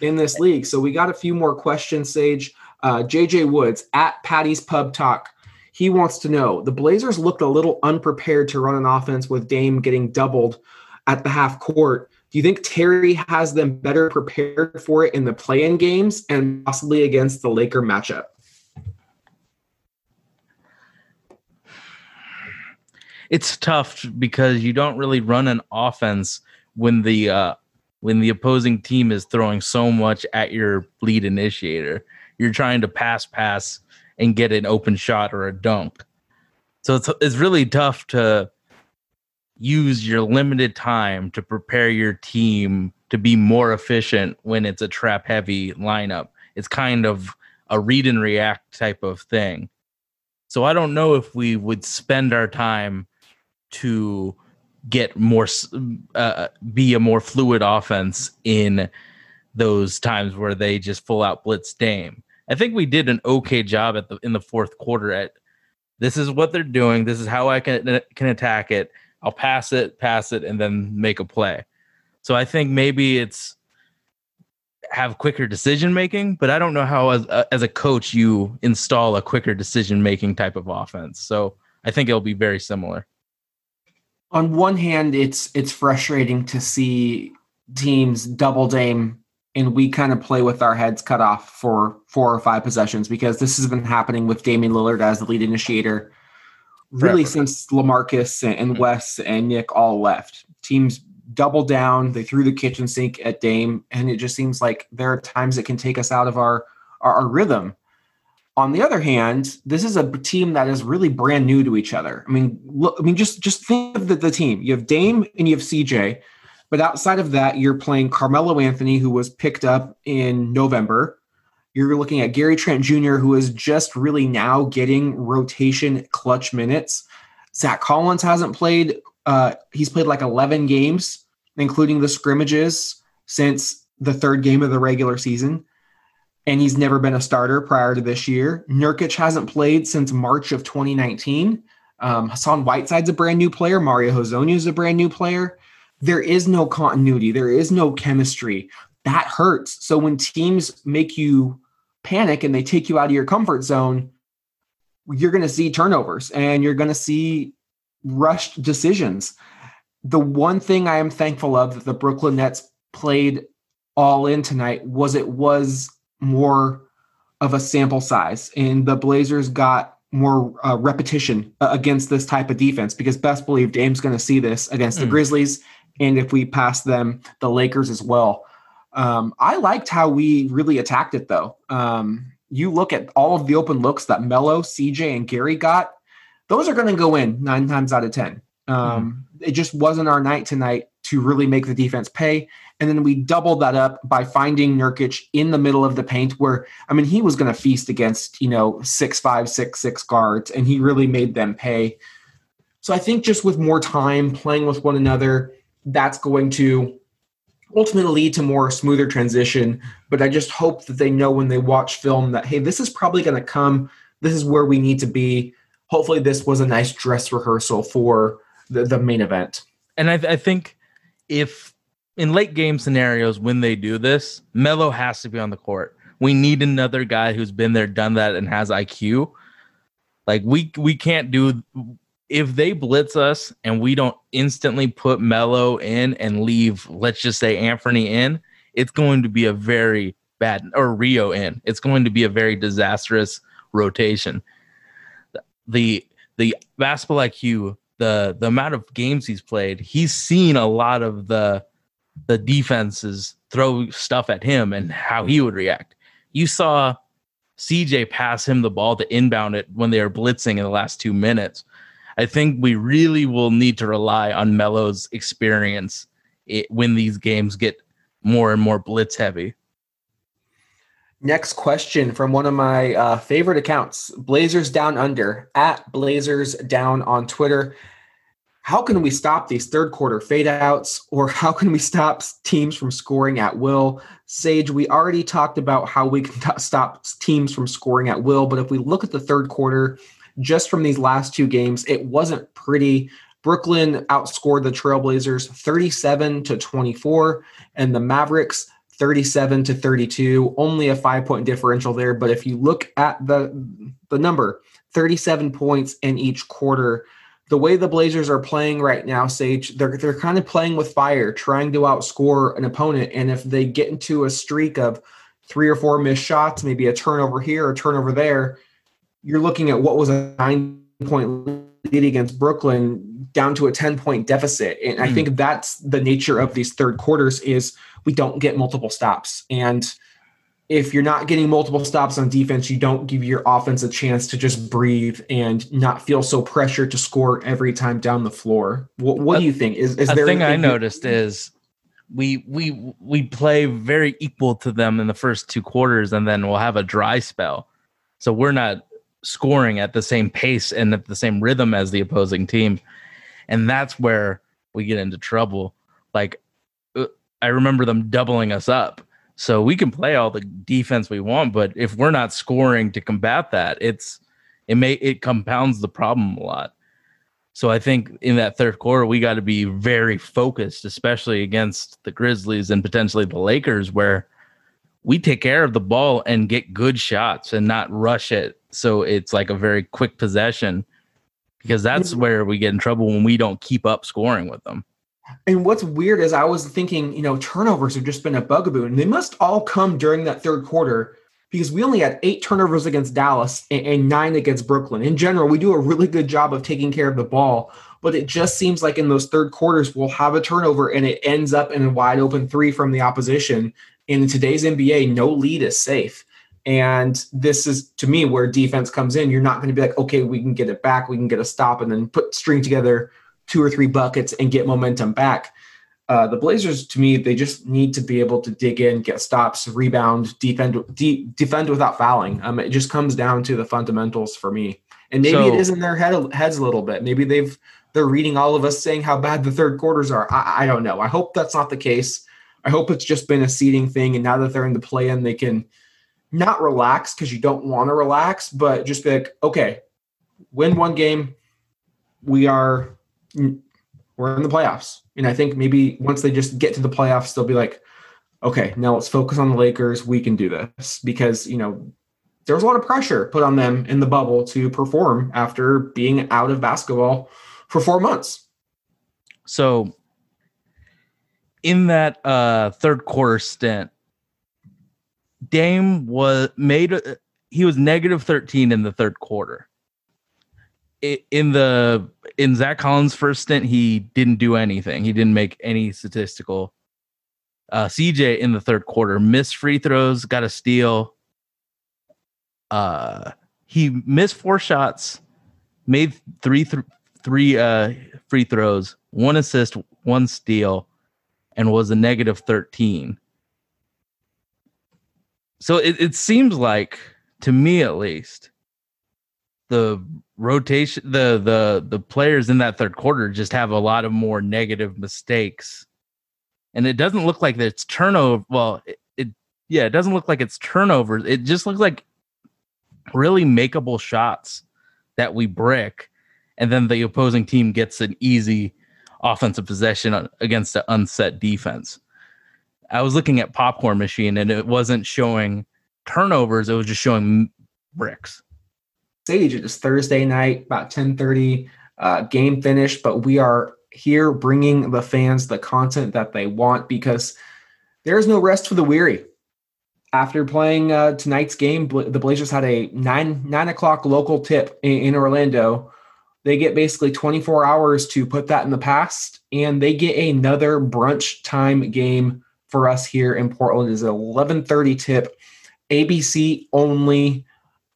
in this league. So we got a few more questions, Sage. Uh, JJ Woods at Patty's Pub Talk. He wants to know the Blazers looked a little unprepared to run an offense with Dame getting doubled at the half court. Do you think Terry has them better prepared for it in the play-in games and possibly against the Laker matchup? it's tough because you don't really run an offense when the uh when the opposing team is throwing so much at your lead initiator. You're trying to pass pass and get an open shot or a dunk. So it's it's really tough to use your limited time to prepare your team to be more efficient when it's a trap heavy lineup. It's kind of a read and react type of thing. So I don't know if we would spend our time to get more uh, be a more fluid offense in those times where they just full out blitz Dame. I think we did an okay job at the in the fourth quarter at this is what they're doing. This is how I can uh, can attack it. I'll pass it, pass it, and then make a play. So I think maybe it's have quicker decision making, but I don't know how as a, as a coach you install a quicker decision making type of offense. So I think it'll be very similar. on one hand, it's it's frustrating to see teams double dame and we kind of play with our heads cut off for four or five possessions because this has been happening with Damian Lillard as the lead initiator really Forever. since Lamarcus and, Mhm. Wes and Nick all left. Teams double down, they threw the kitchen sink at Dame, and it just seems like there are times that can take us out of our our, our rhythm. On the other hand, this is a team that is really brand new to each other. I mean, look, I mean, just just think of the, the team. You have Dame and you have CJ, but outside of that, you're playing Carmelo Anthony, who was picked up in November. You're looking at Gary Trent Jr., who is just really now getting rotation clutch minutes. Zach Collins hasn't played. Uh, he's played like 11 games, including the scrimmages, since the third game of the regular season and he's never been a starter prior to this year. Nurkic hasn't played since March of 2019. Um, Hassan Whiteside's a brand new player. Mario Hezonja is a brand new player. There is no continuity. There is no chemistry. That hurts. So when teams make you panic and they take you out of your comfort zone, you're going to see turnovers and you're going to see rushed decisions. The one thing I am thankful of that the Brooklyn Nets played all in tonight was it was more of a sample size and the blazers got more uh, repetition against this type of defense because best believe dame's going to see this against the Mm. grizzlies and if we pass them the lakers as well. Um, i liked how we really attacked it though. Um, you look at all of the open looks that melo cj and gary got those are going to go in nine times out of ten. Um, it just wasn't our night tonight to really make the defense pay. And then we doubled that up by finding Nurkic in the middle of the paint where, I mean, he was going to feast against, you know, six, five, six, six guards, and he really made them pay. So I think just with more time playing with one another, that's going to ultimately lead to more smoother transition. But I just hope that they know when they watch film that, hey, this is probably going to come. This is where we need to be. Hopefully, this was a nice dress rehearsal for the, the main event. And I, I think if in late game scenarios when they do this, Melo has to be on the court. We need another guy who's been there, done that, and has IQ. Like we we can't do if they blitz us and we don't instantly put Melo in and leave, let's just say Anthony in, it's going to be a very bad or Rio in. It's going to be a very disastrous rotation. The the basketball IQ, the the amount of games he's played, he's seen a lot of the the defenses throw stuff at him and how he would react. You saw CJ pass him the ball to inbound it when they were blitzing in the last two minutes. I think we really will need to rely on Melo's experience it, when these games get more and more blitz heavy. Next question from one of my uh, favorite accounts, Blazers Down Under, at Blazers Down on Twitter. How can we stop these third quarter fade outs, or how can we stop teams from scoring at will? Sage, we already talked about how we can t- *laughs* stop teams from scoring at will, but if we look at the third quarter, just from these last two games, it wasn't pretty. Brooklyn outscored the Trailblazers 37 to 24, and the Mavericks 37 to 32 only a five point differential there but if you look at the the number 37 points in each quarter the way the blazers are playing right now sage they're they're kind of playing with fire trying to outscore an opponent and if they get into a streak of three or four missed shots maybe a turnover here a turnover there you're looking at what was a nine point lead against brooklyn down to a 10 point deficit and i Hmm. think that's the nature of these third quarters is we don't get multiple stops. And if you're not getting multiple stops on defense, you don't give your offense a chance to just breathe and not feel so pressured to score every time down the floor. What, what do you think? Is, is a there thing I anything you- noticed is we we we play very equal to them in the first two quarters, and then we'll have a dry spell. So we're not scoring at the same pace and at the same rhythm as the opposing team, and that's where we get into trouble. Like uh, I remember them doubling us up. So we can play all the defense we want, but if we're not scoring to combat that, it's it may it compounds the problem a lot. So I think in that third quarter we got to be very focused, especially against the Grizzlies and potentially the Lakers where we take care of the ball and get good shots and not rush it. So it's like a very quick possession because that's where we get in trouble when we don't keep up scoring with them. And what's weird is I was thinking, you know, turnovers have just been a bugaboo, and they must all come during that third quarter because we only had eight turnovers against Dallas and, and nine against Brooklyn. In general, we do a really good job of taking care of the ball, but it just seems like in those third quarters, we'll have a turnover and it ends up in a wide open three from the opposition. In today's NBA, no lead is safe. And this is to me where defense comes in. You're not going to be like, okay, we can get it back, we can get a stop, and then put string together two or three buckets and get momentum back. Uh, the Blazers, to me, they just need to be able to dig in, get stops, rebound, defend, de- defend without fouling. Um, it just comes down to the fundamentals for me, and maybe So- it is in their head heads a little bit. Maybe they've they're reading all of us saying how bad the third quarters are. I, I don't know. I hope that's not the case. I hope it's just been a seeding thing, and now that they're in the play-in, they can not relax because you don't want to relax, but just be like, okay, win one game, we are we're in the playoffs. And I think maybe once they just get to the playoffs, they'll be like, okay, now let's focus on the Lakers. We can do this because, you know, there was a lot of pressure put on them in the bubble to perform after being out of basketball for four months. So in that uh third quarter stint, Dame was made he was negative 13 in the third quarter. In the in Zach Collins' first stint, he didn't do anything. He didn't make any statistical. Uh, CJ in the third quarter missed free throws, got a steal. Uh, he missed four shots, made three th- three uh free throws, one assist, one steal, and was a negative 13. So it, it seems like, to me at least, the rotation the the the players in that third quarter just have a lot of more negative mistakes. And it doesn't look like it's turnover. Well, it, it yeah, it doesn't look like it's turnovers. It just looks like really makeable shots that we brick and then the opposing team gets an easy offensive possession against an unset defense. I was looking at popcorn machine and it wasn't showing turnovers; it was just showing bricks. Sage, it is Thursday night, about 1030, uh, game finished, but we are here bringing the fans the content that they want because there is no rest for the weary. After playing uh, tonight's game, the Blazers had a nine nine o'clock local tip in, in Orlando. They get basically 24 hours to put that in the past, and they get another brunch time game for us here in Portland. Is 11:30 tip, ABC only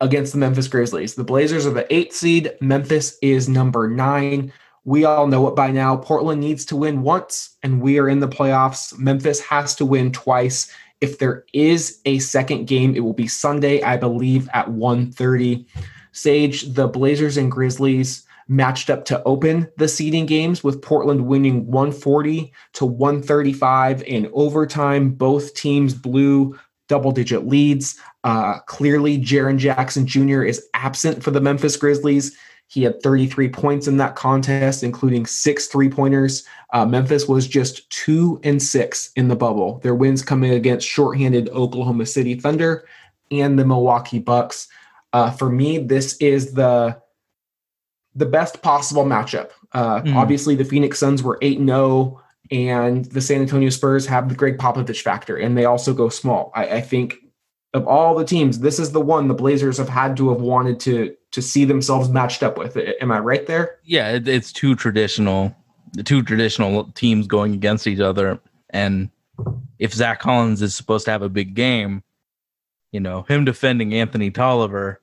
against the Memphis Grizzlies. The Blazers are the eighth seed. Memphis is number nine. We all know it by now. Portland needs to win once, and we are in the playoffs. Memphis has to win twice. If there is a second game, it will be Sunday, I believe, at 1:30. Sage, the Blazers and Grizzlies matched up to open the seeding games with Portland winning 140 to 135 in overtime. Both teams blew double digit leads. Uh, clearly, Jaren Jackson Jr. is absent for the Memphis Grizzlies. He had 33 points in that contest, including six three pointers. Uh, Memphis was just two and six in the bubble. Their wins coming against shorthanded Oklahoma City Thunder and the Milwaukee Bucks. Uh, for me, this is the the best possible matchup. Uh, Mm. Obviously, the Phoenix Suns were eight and zero, and the San Antonio Spurs have the Gregg Popovich factor, and they also go small. I, I think of all the teams, this is the one the Blazers have had to have wanted to to see themselves matched up with. Am I right there? Yeah, it, it's two traditional, the two traditional teams going against each other. And if Zach Collins is supposed to have a big game, you know, him defending Anthony Tolliver,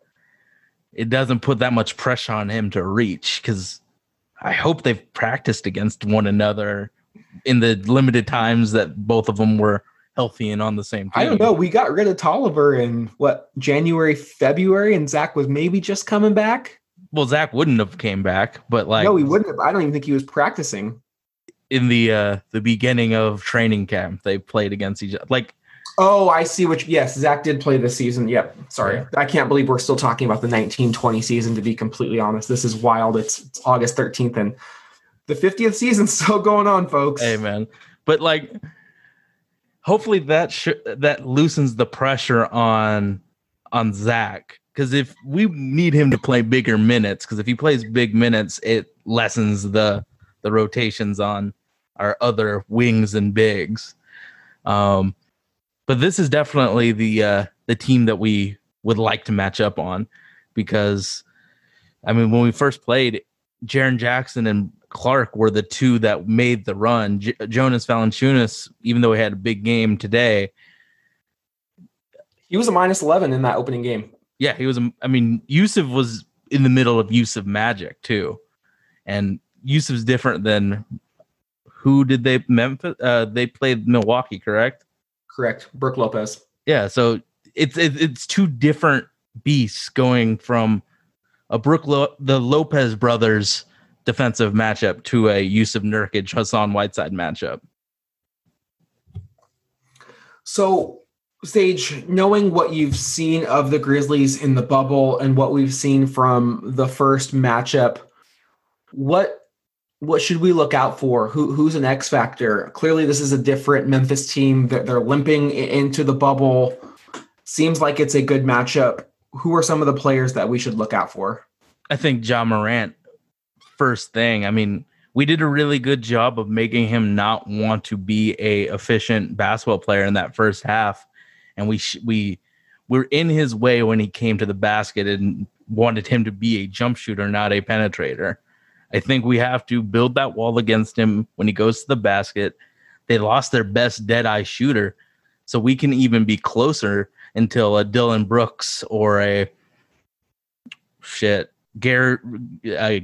it doesn't put that much pressure on him to reach because I hope they've practiced against one another in the limited times that both of them were healthy and on the same team. I don't know. We got rid of Tolliver in what January, February, and Zach was maybe just coming back. Well, Zach wouldn't have came back, but like no, he wouldn't have. I don't even think he was practicing. in the uh the beginning of training camp they played against each other. Like Oh, I see which yes, Zach did play this season. Yep. Sorry. Yeah. I can't believe we're still talking about the 1920 season to be completely honest. This is wild. It's, it's August 13th and the 50th season's still going on, folks. Hey man, but like, hopefully that sh- that loosens the pressure on on Zach because if we need him to play bigger minutes, because if he plays big minutes, it lessens the the rotations on our other wings and bigs. Um, but this is definitely the uh, the team that we would like to match up on because, I mean, when we first played, Jaren Jackson and Clarke were the two that made the run. J- Jonas Valanciunas, even though he had a big game today, He was a minus 11 in that opening game. yeah, he was. a- I mean, Jusuf was in the middle of Jusuf magic too, and Jusuf's different than who did they Memphis? Uh, they played Milwaukee, correct? Correct. Brook Lopez. Yeah, so it's it's two different beasts going from a Brook Lo- the Lopez brothers defensive matchup to a Jusuf Nurkic Hassan Whiteside matchup. So, Sage, knowing what you've seen of the Grizzlies in the bubble and what we've seen from the first matchup, what what should we look out for? Who who's an X factor? Clearly, this is a different Memphis team. They're, they're limping into the bubble. Seems like it's a good matchup. Who are some of the players that we should look out for? I think Ja Morant first thing. I mean, we did a really good job of making him not want to be a efficient basketball player in that first half, and we sh- we were in his way when he came to the basket and wanted him to be a jump shooter, not a penetrator. I think we have to build that wall against him when he goes to the basket. They lost their best dead eye shooter, so we can even be closer until a Dillon Brooks or a shit Garrett, uh,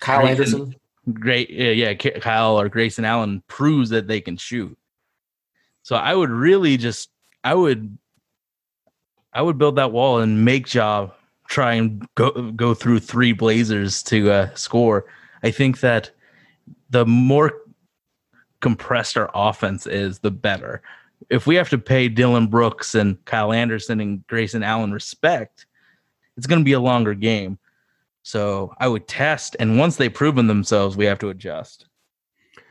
Kyle Grayson. Anderson. great, yeah, yeah, K- Kyle or Grayson Allen proves that they can shoot. So I would really just, I would, I would build that wall and make job try and go go through three Blazers to uh, score. I think that the more compressed our offense is, the better. If we have to pay Dillon Brooks and Kyle Anderson and Grayson Allen respect, it's going to be a longer game. So I would test, and once they've proven themselves, we have to adjust.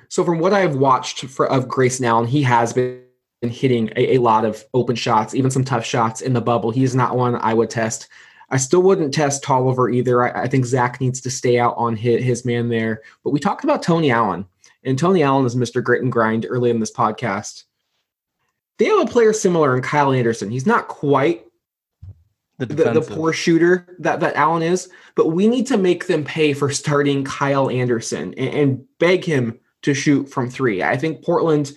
So from what I've watched for, of Grayson Allen, he has been hitting a, a lot of open shots, even some tough shots in the bubble. He's not one I would test. I still wouldn't test Tolliver either. I, I think Zach needs to stay out on his, his man there. But we talked about Tony Allen, and Tony Allen is Mr. Grit and Grind early in this podcast. They have a player similar in Kyle Anderson. He's not quite The, the, the poor shooter that, that Allen is, but we need to make them pay for starting Kyle Anderson and, and beg him to shoot from three. I think Portland,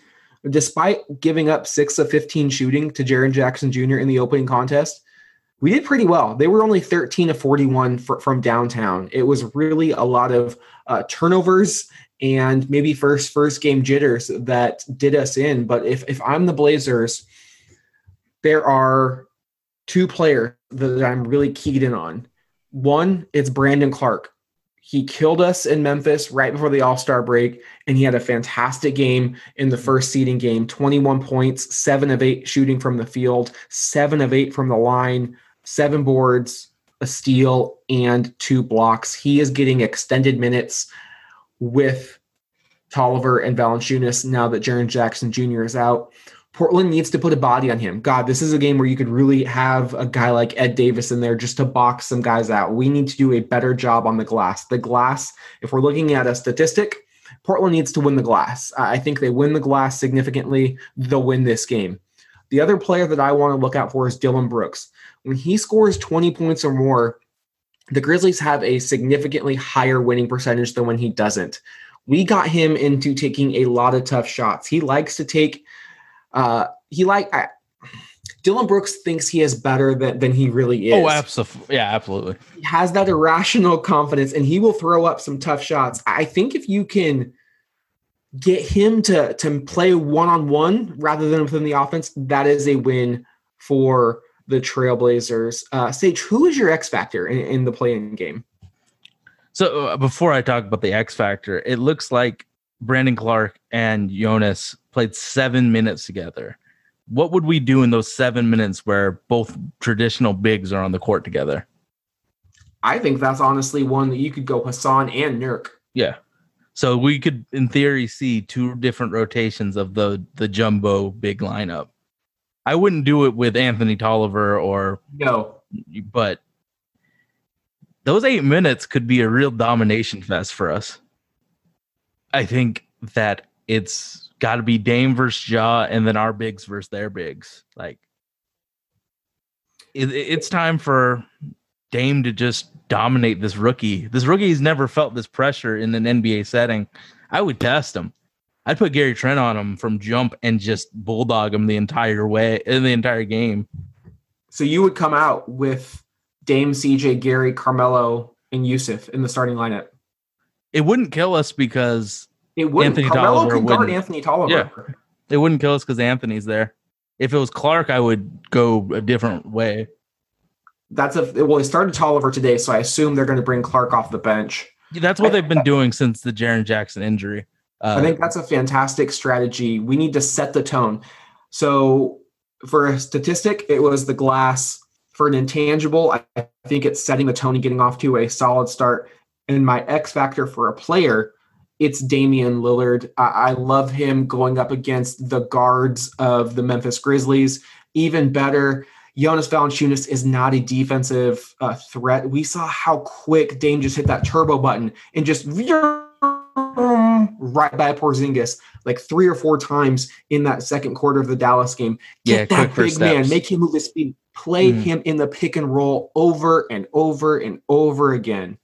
despite giving up six of 15 shooting to Jaren Jackson Jr. in the opening contest, we did pretty well. They were only 13 to 41 fr- from downtown. It was really a lot of uh, turnovers and maybe first first game jitters that did us in. But if if I'm the Blazers, there are two players that I'm really keyed in on. One, it's Brandon Clarke. He killed us in Memphis right before the All Star break, and he had a fantastic game in the first seeding game 21 points, seven of eight shooting from the field, seven of eight from the line, seven boards, a steal, and two blocks. He is getting extended minutes with Tolliver and Valanciunas now that Jaren Jackson Jr. is out. Portland needs to put a body on him. God, this is a game where you could really have a guy like Ed Davis in there just to box some guys out. We need to do a better job on the glass. The glass, if we're looking at a statistic, Portland needs to win the glass. I I think they win the glass significantly, they'll win this game. The other player that I want to look out for is Dillon Brooks. When he scores 20 points or more, the Grizzlies have a significantly higher winning percentage than when he doesn't. We got him into taking a lot of tough shots. He likes to take uh, he like I, Dillon Brooks thinks he is better than, than he really is. Oh, absolutely. Yeah, absolutely. He has that irrational confidence and he will throw up some tough shots. I think if you can get him to to play one on one rather than within the offense, that is a win for the Trailblazers. Uh, Sage, who is your X factor in, in the play-in game? So uh, before I talk about the X factor, it looks like Brandon Clarke and Jonas played seven minutes together, what would we do in those seven minutes where both traditional bigs are on the court together? I think that's honestly one that you could go Hassan and Nurk. Yeah. So we could, in theory, see two different rotations of the the jumbo big lineup. I wouldn't do it with Anthony Tolliver or, No, but those eight minutes could be a real domination fest for us. I think that it's got to be Dame versus Ja, and then our bigs versus their bigs. Like, it, it's time for Dame to just dominate this rookie. This rookie's never felt this pressure in an NBA setting. I would test him. I'd put Gary Trent on him from jump and just bulldog him the entire way in the entire game. so you would come out with Dame, CJ, Gary, Carmelo, and Jusuf in the starting lineup. It wouldn't kill us because It wouldn't. Anthony Carmelo Tolliver could guard wouldn't. Anthony Tolliver. Yeah. it wouldn't kill us because Anthony's there. If it was Clarke, I would go a different way. That's a well. He started Tolliver today, so I assume they're going to bring Clarke off the bench. That's what they've been doing since the Jaren Jackson injury. Uh, I think that's a fantastic strategy. We need to set the tone. So, for a statistic, it was the glass. For an intangible, I think it's setting the tone and getting off to a solid start. And my X factor for a player, it's Damian Lillard. I, I love him going up against the guards of the Memphis Grizzlies. Even better, Jonas Valanciunas is not a defensive uh, threat. We saw how quick Dame just hit that turbo button and just right by Porzingis like three or four times in that second quarter of the Dallas game. Yeah, Get that quick big man, make him move his speed, play Mhm. him in the pick and roll over and over and over again.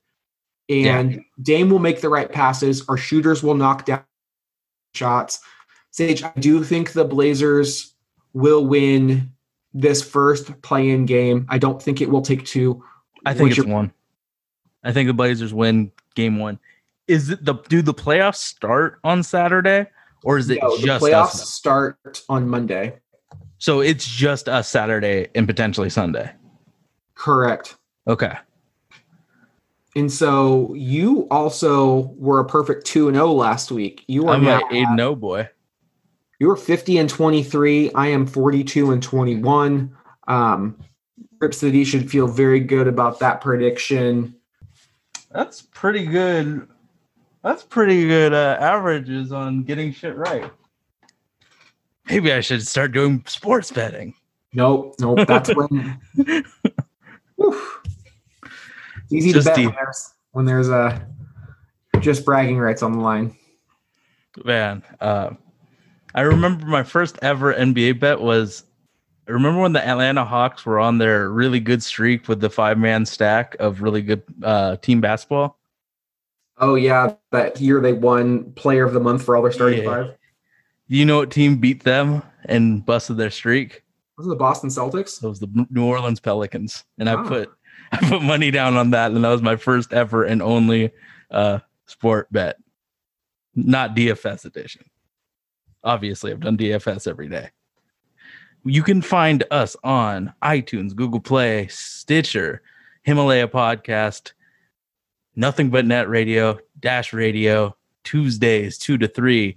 And Dame will make the right passes. Our shooters will knock down shots. Sage, I do think the Blazers will win this first play-in game. I don't think it will take two. I think What's it's your- one. I think the Blazers win game one. Is it the do the playoffs start on Saturday or is it No, the just playoffs us? start on Monday. So it's just us Saturday and potentially Sunday. Correct. Okay. And so you also were a perfect 2 and 0 last week. You are I'm now, a eight no boy. you were 50 and 23. I am 42 and 21. Um Rip City should feel very good about that prediction. That's pretty good. That's pretty good uh, averages on getting shit right. Maybe I should start doing sports betting. Nope, nope. That's when *laughs* it's easy Just to bet deep. when there's when there's a just bragging rights on the line. Man, uh, I remember my first ever NBA bet was. I remember when the Atlanta Hawks were on their really good streak with the five man stack of really good uh, team basketball. Oh yeah, that year they won Player of the Month for all their starting Yeah. five. Do you know what team beat them and busted their streak? Was it the Boston Celtics? It was the New Orleans Pelicans, and I Ah. put *laughs* I put money down on that, and that was my first ever and only uh, sport bet, not DFS edition. Obviously, I've done DFS every day. You can find us on iTunes, Google Play, Stitcher, Himalaya Podcast, Nothing But Net Radio, Dash Radio, Tuesdays two to three,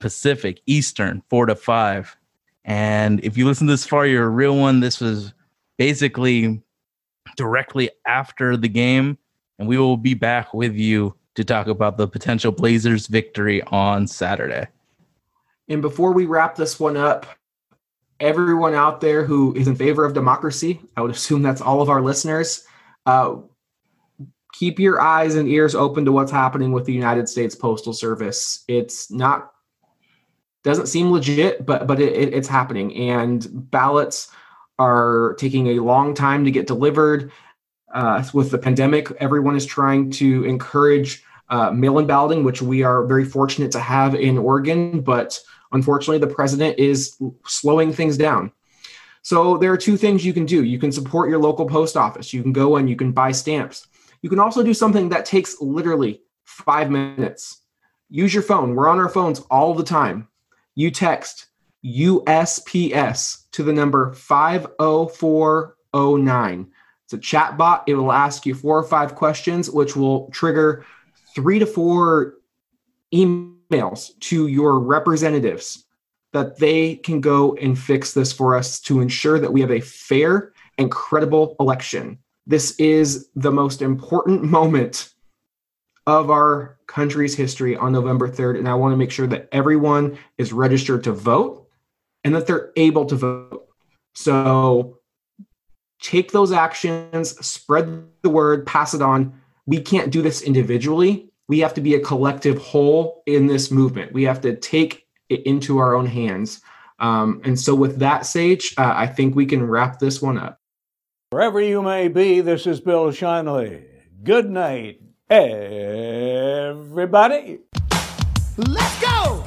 Pacific, Eastern four to five. And if you listen this far, you're a real one. This was basically directly after the game, and we will be back with you to talk about the potential Blazers victory on Saturday. And before we wrap this one up, everyone out there who is in favor of democracy, I would assume that's all of our listeners. Uh, keep your eyes and ears open to what's happening with the United States Postal Service. It's not doesn't seem legit, but but it, it- it's happening, and ballots are taking a long time to get delivered. Uh, with the pandemic, everyone is trying to encourage uh, mail-in balloting, which we are very fortunate to have in Oregon, but unfortunately, the president is slowing things down. So there are two things you can do. You can support your local post office. You can go and you can buy stamps. You can also do something that takes literally five minutes. Use your phone. We're on our phones all the time. You text USPS to the number 50409. It's a chat bot. It will ask you four or five questions, which will trigger three to four emails to your representatives that they can go and fix this for us to ensure that we have a fair and credible election. This is the most important *laughs* moment of our country's history on November 3rd. And I want to make sure that everyone is registered to vote and that they're able to vote. So take those actions, spread the word, pass it on. We can't do this individually. We have to be a collective whole in this movement. We have to take it into our own hands. Um, and so, with that, Sage, uh, I think we can wrap this one up. Wherever you may be, this is Bill Shinley. Good night, everybody. Let's go!